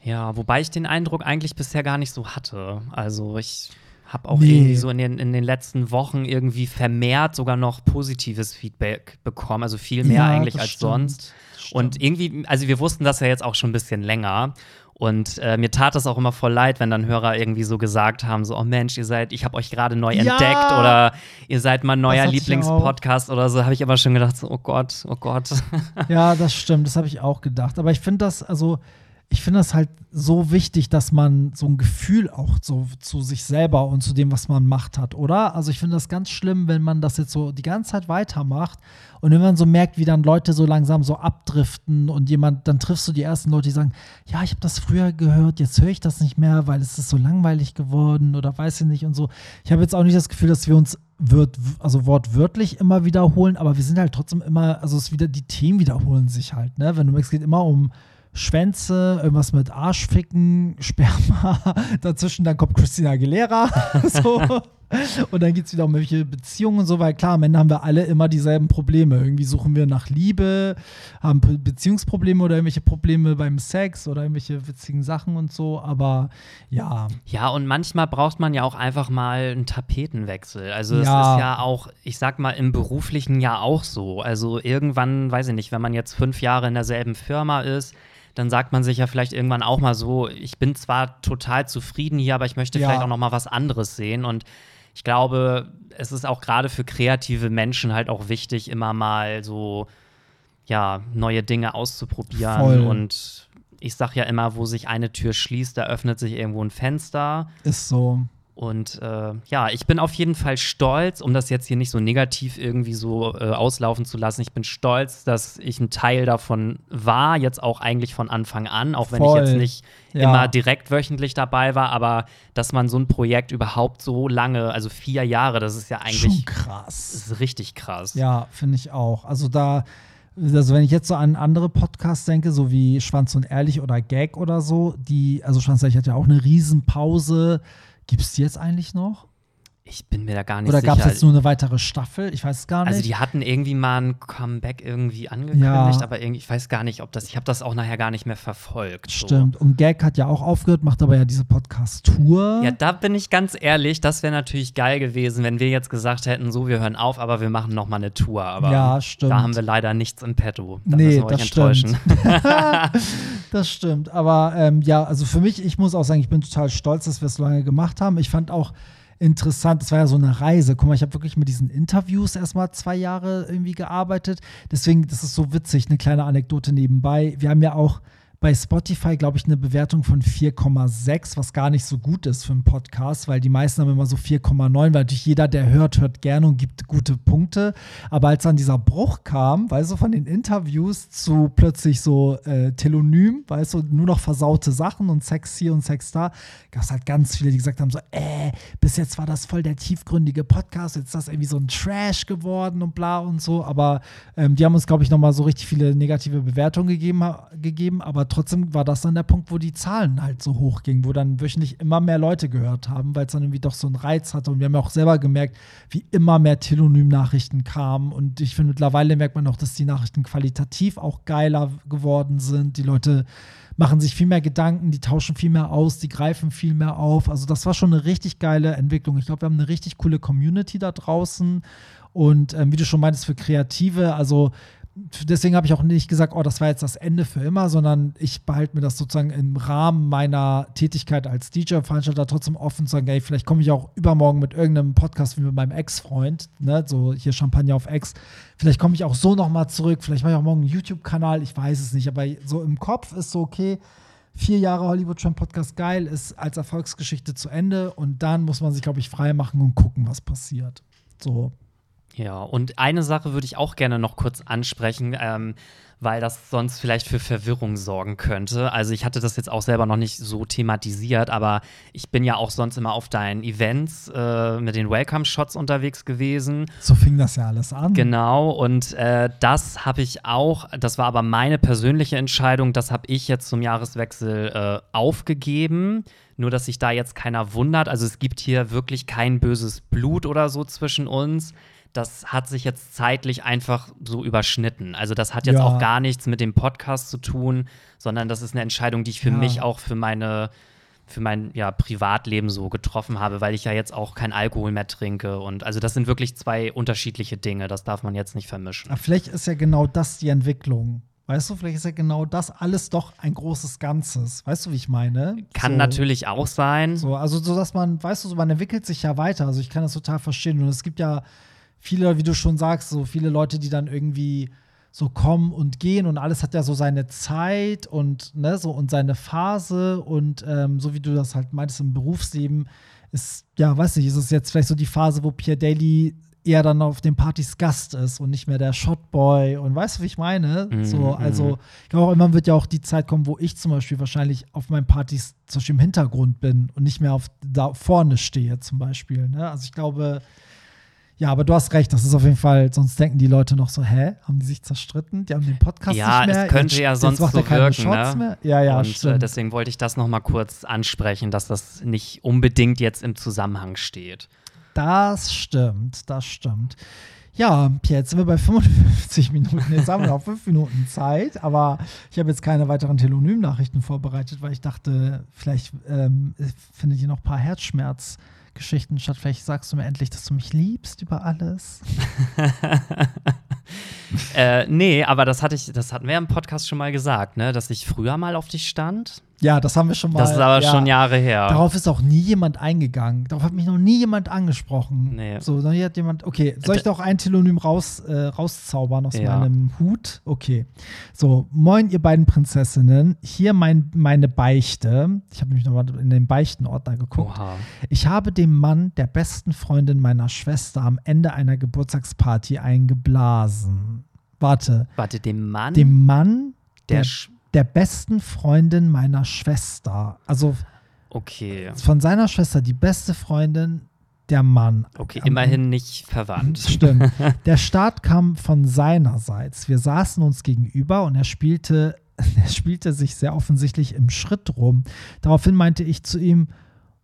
Ja, wobei ich den Eindruck eigentlich bisher gar nicht so hatte. Also ich habe auch Nee. irgendwie so in den, in den letzten Wochen irgendwie vermehrt sogar noch positives Feedback bekommen. Also viel mehr Ja, eigentlich das als stimmt. sonst. Das Und stimmt. irgendwie, also wir wussten das ja jetzt auch schon ein bisschen länger. Und äh, mir tat es auch immer voll leid, wenn dann Hörer irgendwie so gesagt haben: so, oh Mensch, ihr seid, ich habe euch gerade neu Ja! entdeckt oder ihr seid mein neuer Lieblingspodcast oder so, habe ich immer schon gedacht, so, oh Gott, oh Gott. Ja, das stimmt, das habe ich auch gedacht. Aber ich finde das, also, ich finde das halt so wichtig, dass man so ein Gefühl auch so zu sich selber und zu dem, was man macht, hat, oder? Also, ich finde das ganz schlimm, wenn man das jetzt so die ganze Zeit weitermacht und wenn man so merkt, wie dann Leute so langsam so abdriften und jemand, dann triffst du die ersten Leute, die sagen, ja, ich habe das früher gehört, jetzt höre ich das nicht mehr, weil es ist so langweilig geworden oder weiß ich nicht und so. Ich habe jetzt auch nicht das Gefühl, dass wir uns wird, also wortwörtlich immer wiederholen, aber wir sind halt trotzdem immer, also es wieder, die Themen wiederholen sich halt, ne? Wenn du merkst, es geht immer um Schwänze, irgendwas mit Arschficken, Sperma, dazwischen dann kommt Christina Aguilera, so. Und dann geht es wieder um welche Beziehungen und so, weil klar, am Ende haben wir alle immer dieselben Probleme. Irgendwie suchen wir nach Liebe, haben Be- Beziehungsprobleme oder irgendwelche Probleme beim Sex oder irgendwelche witzigen Sachen und so, aber ja. Ja, und manchmal braucht man ja auch einfach mal einen Tapetenwechsel. Also es Ja. ist ja auch, ich sag mal, im beruflichen ja auch so. Also irgendwann, weiß ich nicht, wenn man jetzt fünf Jahre in derselben Firma ist, dann sagt man sich ja vielleicht irgendwann auch mal so, ich bin zwar total zufrieden hier, aber ich möchte Ja. vielleicht auch noch mal was anderes sehen. Und ich glaube, es ist auch gerade für kreative Menschen halt auch wichtig, immer mal so, ja, neue Dinge auszuprobieren. Voll. Und ich sag ja immer, wo sich eine Tür schließt, da öffnet sich irgendwo ein Fenster. Ist so. Und äh, ja, ich bin auf jeden Fall stolz, um das jetzt hier nicht so negativ irgendwie so äh, auslaufen zu lassen. Ich bin stolz, dass ich ein Teil davon war, jetzt auch eigentlich von Anfang an, auch wenn Voll. ich jetzt nicht Ja. immer direkt wöchentlich dabei war, aber dass man so ein Projekt überhaupt so lange, also vier Jahre, das ist ja Schon eigentlich krass. das ist richtig krass. Ja, finde ich auch. Also da, also wenn ich jetzt so an andere Podcasts denke, so wie Schwanz und Ehrlich oder Gag oder so, die, also Schwanz und Ehrlich hat ja auch eine Riesenpause. Gibt es die jetzt eigentlich noch? Ich bin mir da gar nicht Oder gab es sicher. jetzt nur eine weitere Staffel? Ich weiß es gar nicht. also die hatten irgendwie mal ein Comeback irgendwie angekündigt, Ja. aber irgendwie, ich weiß gar nicht, ob das, ich habe das auch nachher gar nicht mehr verfolgt. so. Stimmt. Und Gag hat ja auch aufgehört, macht aber ja diese Podcast-Tour. Ja, da bin ich ganz ehrlich, das wäre natürlich geil gewesen, wenn wir jetzt gesagt hätten, so, wir hören auf, aber wir machen noch mal eine Tour. Aber Ja, stimmt. da haben wir leider nichts im Petto. Da Nee, müssen wir euch das enttäuschen. das stimmt. Aber ähm, ja, also für mich, ich muss auch sagen, ich bin total stolz, dass wir es so lange gemacht haben. Ich fand auch interessant, es war ja so eine Reise. Guck mal, ich habe wirklich mit diesen Interviews erstmal zwei Jahre irgendwie gearbeitet. Deswegen, das ist so witzig, eine kleine Anekdote nebenbei. Wir haben ja auch bei Spotify, glaube ich, eine Bewertung von 4,6, was gar nicht so gut ist für einen Podcast, weil die meisten haben immer so 4,9, weil natürlich jeder, der hört, hört gerne und gibt gute Punkte. Aber als dann dieser Bruch kam, weißt du, von den Interviews zu plötzlich so äh, Telonym, weißt du, nur noch versaute Sachen und Sex hier und Sex da, gab es halt ganz viele, die gesagt haben: so, äh, bis jetzt war das voll der tiefgründige Podcast, jetzt ist das irgendwie so ein Trash geworden und bla und so. Aber ähm, die haben uns, glaube ich, nochmal so richtig viele negative Bewertungen gegeben, gegeben. Aber trotzdem war das dann der Punkt, wo die Zahlen halt so hoch gingen, wo dann wöchentlich immer mehr Leute gehört haben, weil es dann irgendwie doch so einen Reiz hatte. Und wir haben ja auch selber gemerkt, wie immer mehr Telonym-Nachrichten kamen. Und ich finde, mittlerweile merkt man auch, dass die Nachrichten qualitativ auch geiler geworden sind. Die Leute machen sich viel mehr Gedanken, die tauschen viel mehr aus, die greifen viel mehr auf. Also das war schon eine richtig geile Entwicklung. Ich glaube, wir haben eine richtig coole Community da draußen. Und ähm, wie du schon meintest, für Kreative, also deswegen habe ich auch nicht gesagt, oh, das war jetzt das Ende für immer, sondern ich behalte mir das sozusagen im Rahmen meiner Tätigkeit als DJ-Veranstalter trotzdem offen zu sagen, ey, vielleicht komme ich auch übermorgen mit irgendeinem Podcast wie mit meinem Ex-Freund, ne, so hier Champagner auf Ex. Vielleicht komme ich auch so nochmal zurück, vielleicht mache ich auch morgen einen YouTube-Kanal, ich weiß es nicht, aber so im Kopf ist so, okay, vier Jahre Hollywood Tramp Podcast geil, ist als Erfolgsgeschichte zu Ende und dann muss man sich, glaube ich, frei machen und gucken, was passiert. So, Ja, und eine Sache würde ich auch gerne noch kurz ansprechen. Ähm, weil das sonst vielleicht für Verwirrung sorgen könnte. Also ich hatte das jetzt auch selber noch nicht so thematisiert, aber ich bin ja auch sonst immer auf deinen Events äh, mit den Welcome-Shots unterwegs gewesen. So fing das ja alles an. Genau, und äh, das habe ich auch, das war aber meine persönliche Entscheidung, das habe ich jetzt zum Jahreswechsel äh, aufgegeben. Nur, dass sich da jetzt keiner wundert. Also es gibt hier wirklich kein böses Blut oder so zwischen uns das hat sich jetzt zeitlich einfach so überschnitten. Also das hat jetzt ja. auch gar nichts mit dem Podcast zu tun, sondern das ist eine Entscheidung, die ich für ja. mich auch für meine für mein ja, Privatleben so getroffen habe, weil ich ja jetzt auch kein Alkohol mehr trinke. Und also das sind wirklich zwei unterschiedliche Dinge. Das darf man jetzt nicht vermischen. Aber vielleicht ist ja genau das die Entwicklung. Weißt du, vielleicht ist ja genau das alles doch ein großes Ganzes. Weißt du, wie ich meine? Kann so, natürlich auch sein. So, also so, dass man, weißt du, so, man entwickelt sich ja weiter. Also ich kann das total verstehen. Und es gibt ja viele, wie du schon sagst, so viele Leute, die dann irgendwie so kommen und gehen und alles hat ja so seine Zeit und ne, so und seine Phase und ähm, so wie du das halt meintest im Berufsleben ist, ja, weiß nicht, ist es jetzt vielleicht so die Phase, wo Pierre Daly eher dann auf den Partys Gast ist und nicht mehr der Shotboy und weißt du, wie ich meine? Mhm, so, also mhm. ich glaube auch immer wird ja auch die Zeit kommen, wo ich zum Beispiel wahrscheinlich auf meinen Partys zum Beispiel im Hintergrund bin und nicht mehr auf da vorne stehe zum Beispiel. Ne? Also ich glaube, ja, aber du hast recht, das ist auf jeden Fall, sonst denken die Leute noch so, hä, haben die sich zerstritten? Die haben den Podcast ja, nicht mehr. Ja, es könnte ja sonst so wirken, ne? Ja, ja, Und äh, deswegen wollte ich das noch mal kurz ansprechen, dass das nicht unbedingt jetzt im Zusammenhang steht. Das stimmt, das stimmt. Ja, Pierre, jetzt sind wir bei 55 Minuten. Jetzt haben wir noch fünf Minuten Zeit, aber ich habe jetzt keine weiteren Telonym-Nachrichten vorbereitet, weil ich dachte, vielleicht ähm, findet ihr noch ein paar Herzschmerz- Geschichten statt. Vielleicht sagst du mir endlich, dass du mich liebst über alles. äh, nee, aber das hatte ich, das hatten wir im Podcast schon mal gesagt, ne? Dass ich früher mal auf dich stand. Ja, das haben wir schon mal. Das ist aber ja, schon Jahre her. Darauf ist auch nie jemand eingegangen. Darauf hat mich noch nie jemand angesprochen. Nee. So, nie hat jemand. Okay, soll ich doch ein Telonym raus, äh, rauszaubern aus ja. meinem Hut? Okay. So, moin, ihr beiden Prinzessinnen. Hier mein, meine Beichte. Ich habe nämlich nochmal in den Beichtenordner geguckt. Oha. Ich habe dem Mann der besten Freundin meiner Schwester am Ende einer Geburtstagsparty eingeblasen. Warte. Warte, dem Mann? Dem Mann der, der der besten Freundin meiner Schwester. Also okay. von seiner Schwester die beste Freundin der Mann. Okay, immerhin nicht verwandt. Stimmt. Der Start kam von seinerseits. Wir saßen uns gegenüber und er spielte, er spielte sich sehr offensichtlich im Schritt rum. Daraufhin meinte ich zu ihm,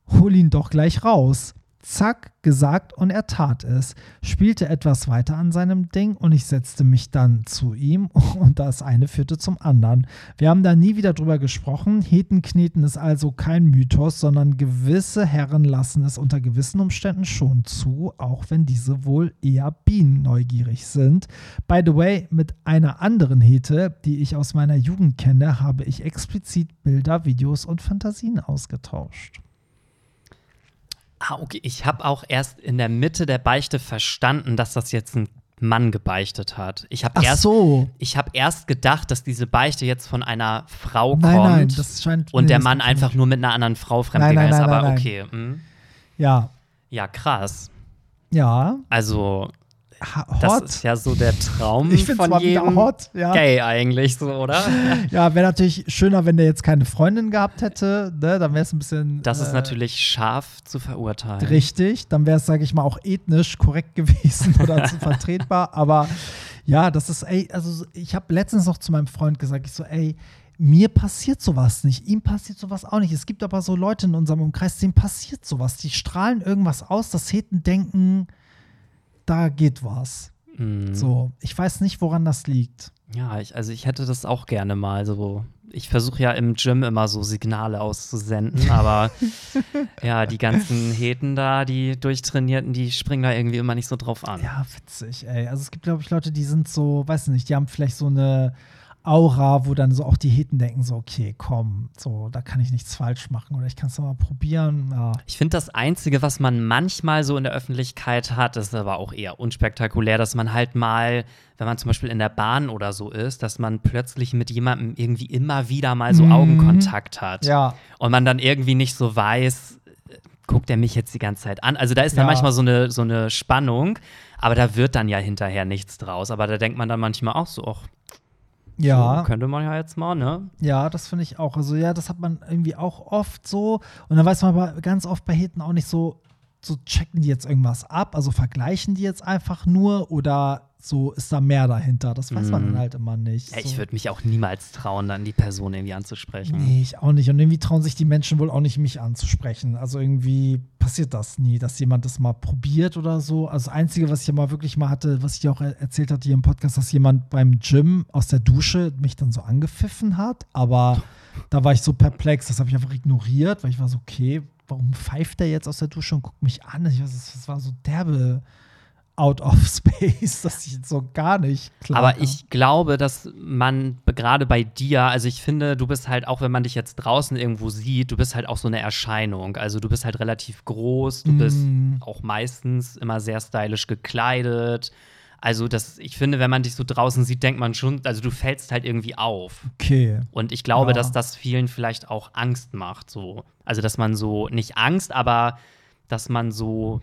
hol ihn doch gleich raus. Zack, gesagt und er tat es, spielte etwas weiter an seinem Ding und ich setzte mich dann zu ihm und das eine führte zum anderen. Wir haben da nie wieder drüber gesprochen. Hetenkneten ist also kein Mythos, sondern gewisse Herren lassen es unter gewissen Umständen schon zu, auch wenn diese wohl eher bienenneugierig sind. By the way, mit einer anderen Hete, die ich aus meiner Jugend kenne, habe ich explizit Bilder, Videos und Fantasien ausgetauscht. Ah, okay. Ich habe auch erst in der Mitte der Beichte verstanden, dass das jetzt ein Mann gebeichtet hat. Ich habe erst, so. ich habe erst gedacht, dass diese Beichte jetzt von einer Frau nein, kommt nein, das scheint, und nee, der Mann einfach nicht. nur mit einer anderen Frau fremdgegangen ist. Aber okay. Hm. Ja. Ja, krass. Ja. Also hot. Das ist ja so der Traum ich von jedem hot, ja. Gay eigentlich so, oder? ja, wäre natürlich schöner, wenn der jetzt keine Freundin gehabt hätte. Ne? Dann wäre es ein bisschen. Das ist äh, natürlich scharf zu verurteilen. Richtig. Dann wäre es, sage ich mal, auch ethnisch korrekt gewesen oder zu vertretbar. Aber ja, das ist, ey, also ich habe letztens noch zu meinem Freund gesagt, ich so, ey, mir passiert sowas nicht, ihm passiert sowas auch nicht. Es gibt aber so Leute in unserem Umkreis, denen passiert sowas. Die strahlen irgendwas aus, dass Heten denken, da geht was. Mhm. So, ich weiß nicht, woran das liegt. Ja, ich, also ich hätte das auch gerne mal so. Ich versuche ja im Gym immer so Signale auszusenden, aber ja, die ganzen Heten da, die Durchtrainierten, die springen da irgendwie immer nicht so drauf an. Ja, witzig, ey. Also es gibt, glaube ich, Leute, die sind so, weiß nicht, die haben vielleicht so eine Aura, wo dann so auch die Heten denken, so, okay, komm, so, da kann ich nichts falsch machen oder ich kann es mal probieren. Ja. Ich finde, das Einzige, was man manchmal so in der Öffentlichkeit hat, ist aber auch eher unspektakulär, dass man halt mal, wenn man zum Beispiel in der Bahn oder so ist, dass man plötzlich mit jemandem irgendwie immer wieder mal so mhm. Augenkontakt hat. Ja. Und man dann irgendwie nicht so weiß, guckt er mich jetzt die ganze Zeit an? Also da ist dann Ja. manchmal so eine, so eine Spannung, aber da wird dann ja hinterher nichts draus. Aber da denkt man dann manchmal auch so, ach, Ja. so könnte man ja jetzt mal, ne? Ja, das finde ich auch. Also ja, das hat man irgendwie auch oft so. Und dann weiß man aber ganz oft bei Heten auch nicht so, so checken die jetzt irgendwas ab, also vergleichen die jetzt einfach nur oder so ist da mehr dahinter. Das weiß man Mhm. dann halt immer nicht. Ja, ich so. würde mich auch niemals trauen, dann die Person irgendwie anzusprechen. Nee, ich auch nicht. Und irgendwie trauen sich die Menschen wohl auch nicht, mich anzusprechen. Also irgendwie passiert das nie, dass jemand das mal probiert oder so. Also das Einzige, was ich ja mal wirklich mal hatte, was ich dir auch er- erzählt hatte hier im Podcast, dass jemand beim Gym aus der Dusche mich dann so angepfiffen hat. Aber da war ich so perplex, das habe ich einfach ignoriert, weil ich war so, okay, warum pfeift der jetzt aus der Dusche und guckt mich an? Ich weiß, das war so derbe out of space, dass ich so gar nicht klar Aber kam. ich glaube, dass man gerade bei dir, also ich finde, du bist halt auch, wenn man dich jetzt draußen irgendwo sieht, du bist halt auch so eine Erscheinung. Also du bist halt relativ groß, du bist Mm. auch meistens immer sehr stylisch gekleidet. Also das, ich finde, wenn man dich so draußen sieht, denkt man schon, also du fällst halt irgendwie auf. Okay. Und ich glaube, Ja. dass das vielen vielleicht auch Angst macht. So. Also dass man so, nicht Angst, aber dass man so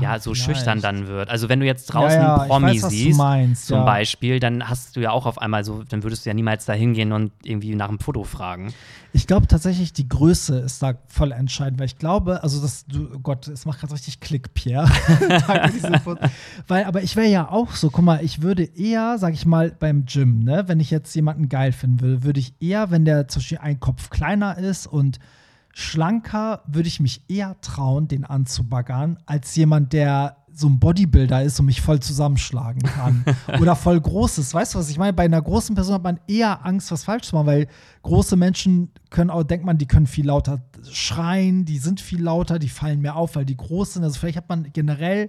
ja, so vielleicht. schüchtern dann wird. Also wenn du jetzt draußen ja, ja, einen Promi weiß, siehst, meinst, zum ja. Beispiel, dann hast du ja auch auf einmal so, dann würdest du ja niemals da hingehen und irgendwie nach einem Foto fragen. Ich glaube tatsächlich, die Größe ist da voll entscheidend, weil ich glaube, also das, du, oh Gott, es macht gerade richtig Klick, Pierre. Weil, aber ich wäre ja auch so, guck mal, ich würde eher, sag ich mal, beim Gym, ne, wenn ich jetzt jemanden geil finden will, würde ich eher, wenn der zum Beispiel ein Kopf kleiner ist und schlanker, würde ich mich eher trauen, den anzubaggern, als jemand, der so ein Bodybuilder ist und mich voll zusammenschlagen kann. Oder voll groß ist. Weißt du, was ich meine? Bei einer großen Person hat man eher Angst, was falsch zu machen, weil große Menschen können auch, denkt man, die können viel lauter schreien, die sind viel lauter, die fallen mehr auf, weil die groß sind. Also vielleicht hat man generell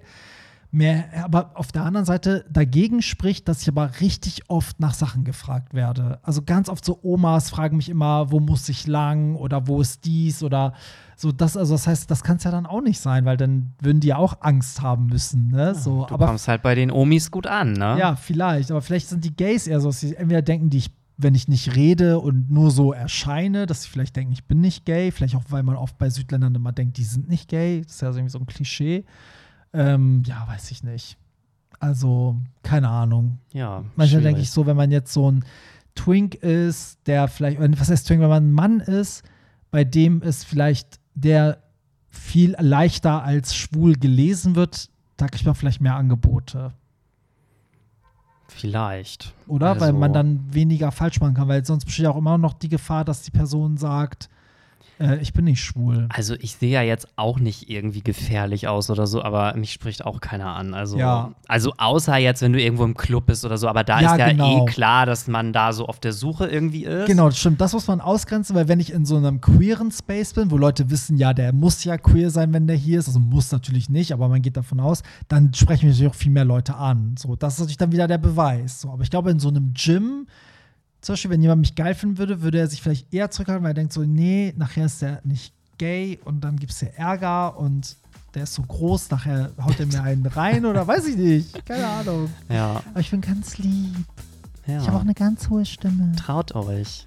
mehr, aber auf der anderen Seite dagegen spricht, dass ich aber richtig oft nach Sachen gefragt werde. Also ganz oft so Omas fragen mich immer, wo muss ich lang oder wo ist dies oder so das, also das heißt, das kann es ja dann auch nicht sein, weil dann würden die ja auch Angst haben müssen, ne? So, Du aber kommst halt bei den Omis gut an, ne? ja, vielleicht, aber vielleicht sind die Gays eher so, dass sie entweder denken, die ich, wenn ich nicht rede und nur so erscheine, dass sie vielleicht denken, ich bin nicht gay, vielleicht auch, weil man oft bei Südländern immer denkt, die sind nicht gay, das ist ja so irgendwie so ein Klischee. Ähm, ja, weiß ich nicht. Also, keine Ahnung. Ja. Manchmal denke ich so, wenn man jetzt so ein Twink ist, der vielleicht, was heißt Twink, wenn man ein Mann ist, bei dem es vielleicht der viel leichter als schwul gelesen wird, da kriegt man vielleicht mehr Angebote. Vielleicht. Oder? Also, Weil man dann weniger falsch machen kann, weil sonst besteht auch immer noch die Gefahr, dass die Person sagt, äh, ich bin nicht schwul. Also ich sehe ja jetzt auch nicht irgendwie gefährlich aus oder so, aber mich spricht auch keiner an. Also, Ja. also außer jetzt, wenn du irgendwo im Club bist oder so, aber da Ja, ist ja genau. eh klar, dass man da so auf der Suche irgendwie ist. Genau, das stimmt. Das muss man ausgrenzen, weil wenn ich in so einem queeren Space bin, wo Leute wissen, ja, der muss ja queer sein, wenn der hier ist, also muss natürlich nicht, aber man geht davon aus, dann sprechen mich natürlich auch viel mehr Leute an. So, das ist natürlich dann wieder der Beweis. So, aber ich glaube, in so einem Gym, zum Beispiel, wenn jemand mich geil finden würde, würde er sich vielleicht eher zurückhalten, weil er denkt so, nee, nachher ist der nicht gay und dann gibt es ja Ärger und der ist so groß, nachher haut er mir einen rein oder weiß ich nicht. Keine Ahnung. Ja, Aber ich bin ganz lieb. ja. Ich habe auch eine ganz hohe Stimme. Traut euch.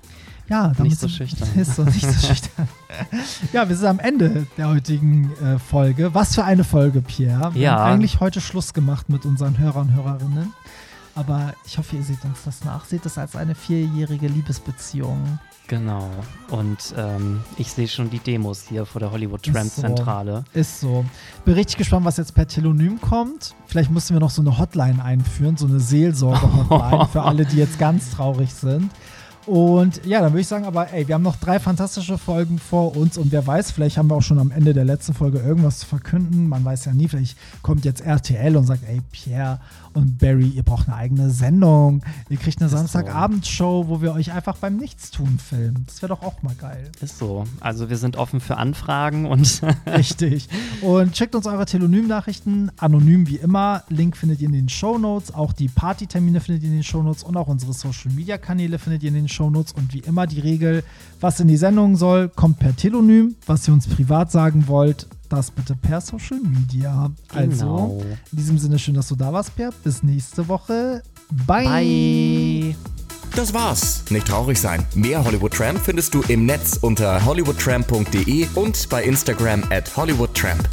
Ja, damit Nicht so schüchtern. Ist so, nicht so schüchtern. ja, wir sind am Ende der heutigen äh, Folge. Was für eine Folge, Pierre. Wir Ja. haben eigentlich heute Schluss gemacht mit unseren Hörern und Hörerinnen. Aber ich hoffe, ihr seht uns das nach. Seht das als eine vierjährige Liebesbeziehung. Genau. Und ähm, ich sehe schon die Demos hier vor der Hollywood Tramp. Zentrale. Ist so. Bin richtig gespannt, was jetzt per Telonym kommt. Vielleicht müssen wir noch so eine Hotline einführen, so eine Seelsorge-Hotline für alle, die jetzt ganz traurig sind. Und ja, dann würde ich sagen, aber ey, wir haben noch drei fantastische Folgen vor uns und wer weiß, vielleicht haben wir auch schon am Ende der letzten Folge irgendwas zu verkünden. Man weiß ja nie, vielleicht kommt jetzt RTL und sagt, ey, Pierre und Barry, ihr braucht eine eigene Sendung. Ihr kriegt eine so. Samstagabendshow, wo wir euch einfach beim Nichtstun filmen. Das wäre doch auch mal geil. Ist so. Also wir sind offen für Anfragen und Richtig. Und schickt uns eure Telonym-Nachrichten anonym wie immer. Link findet ihr in den Shownotes. Auch die Partytermine findet ihr in den Shownotes und auch unsere Social-Media-Kanäle findet ihr in den Shownotes. Und wie immer die Regel, was in die Sendung soll, kommt per Telonym. Was ihr uns privat sagen wollt, das bitte per Social Media. Also, Genau. in diesem Sinne schön, dass du da warst, Pierre. Bis nächste Woche. Bye. Bye. Das war's. Nicht traurig sein. Mehr Hollywood Tramp findest du im Netz unter hollywoodtramp.de und bei Instagram at hollywoodtramp.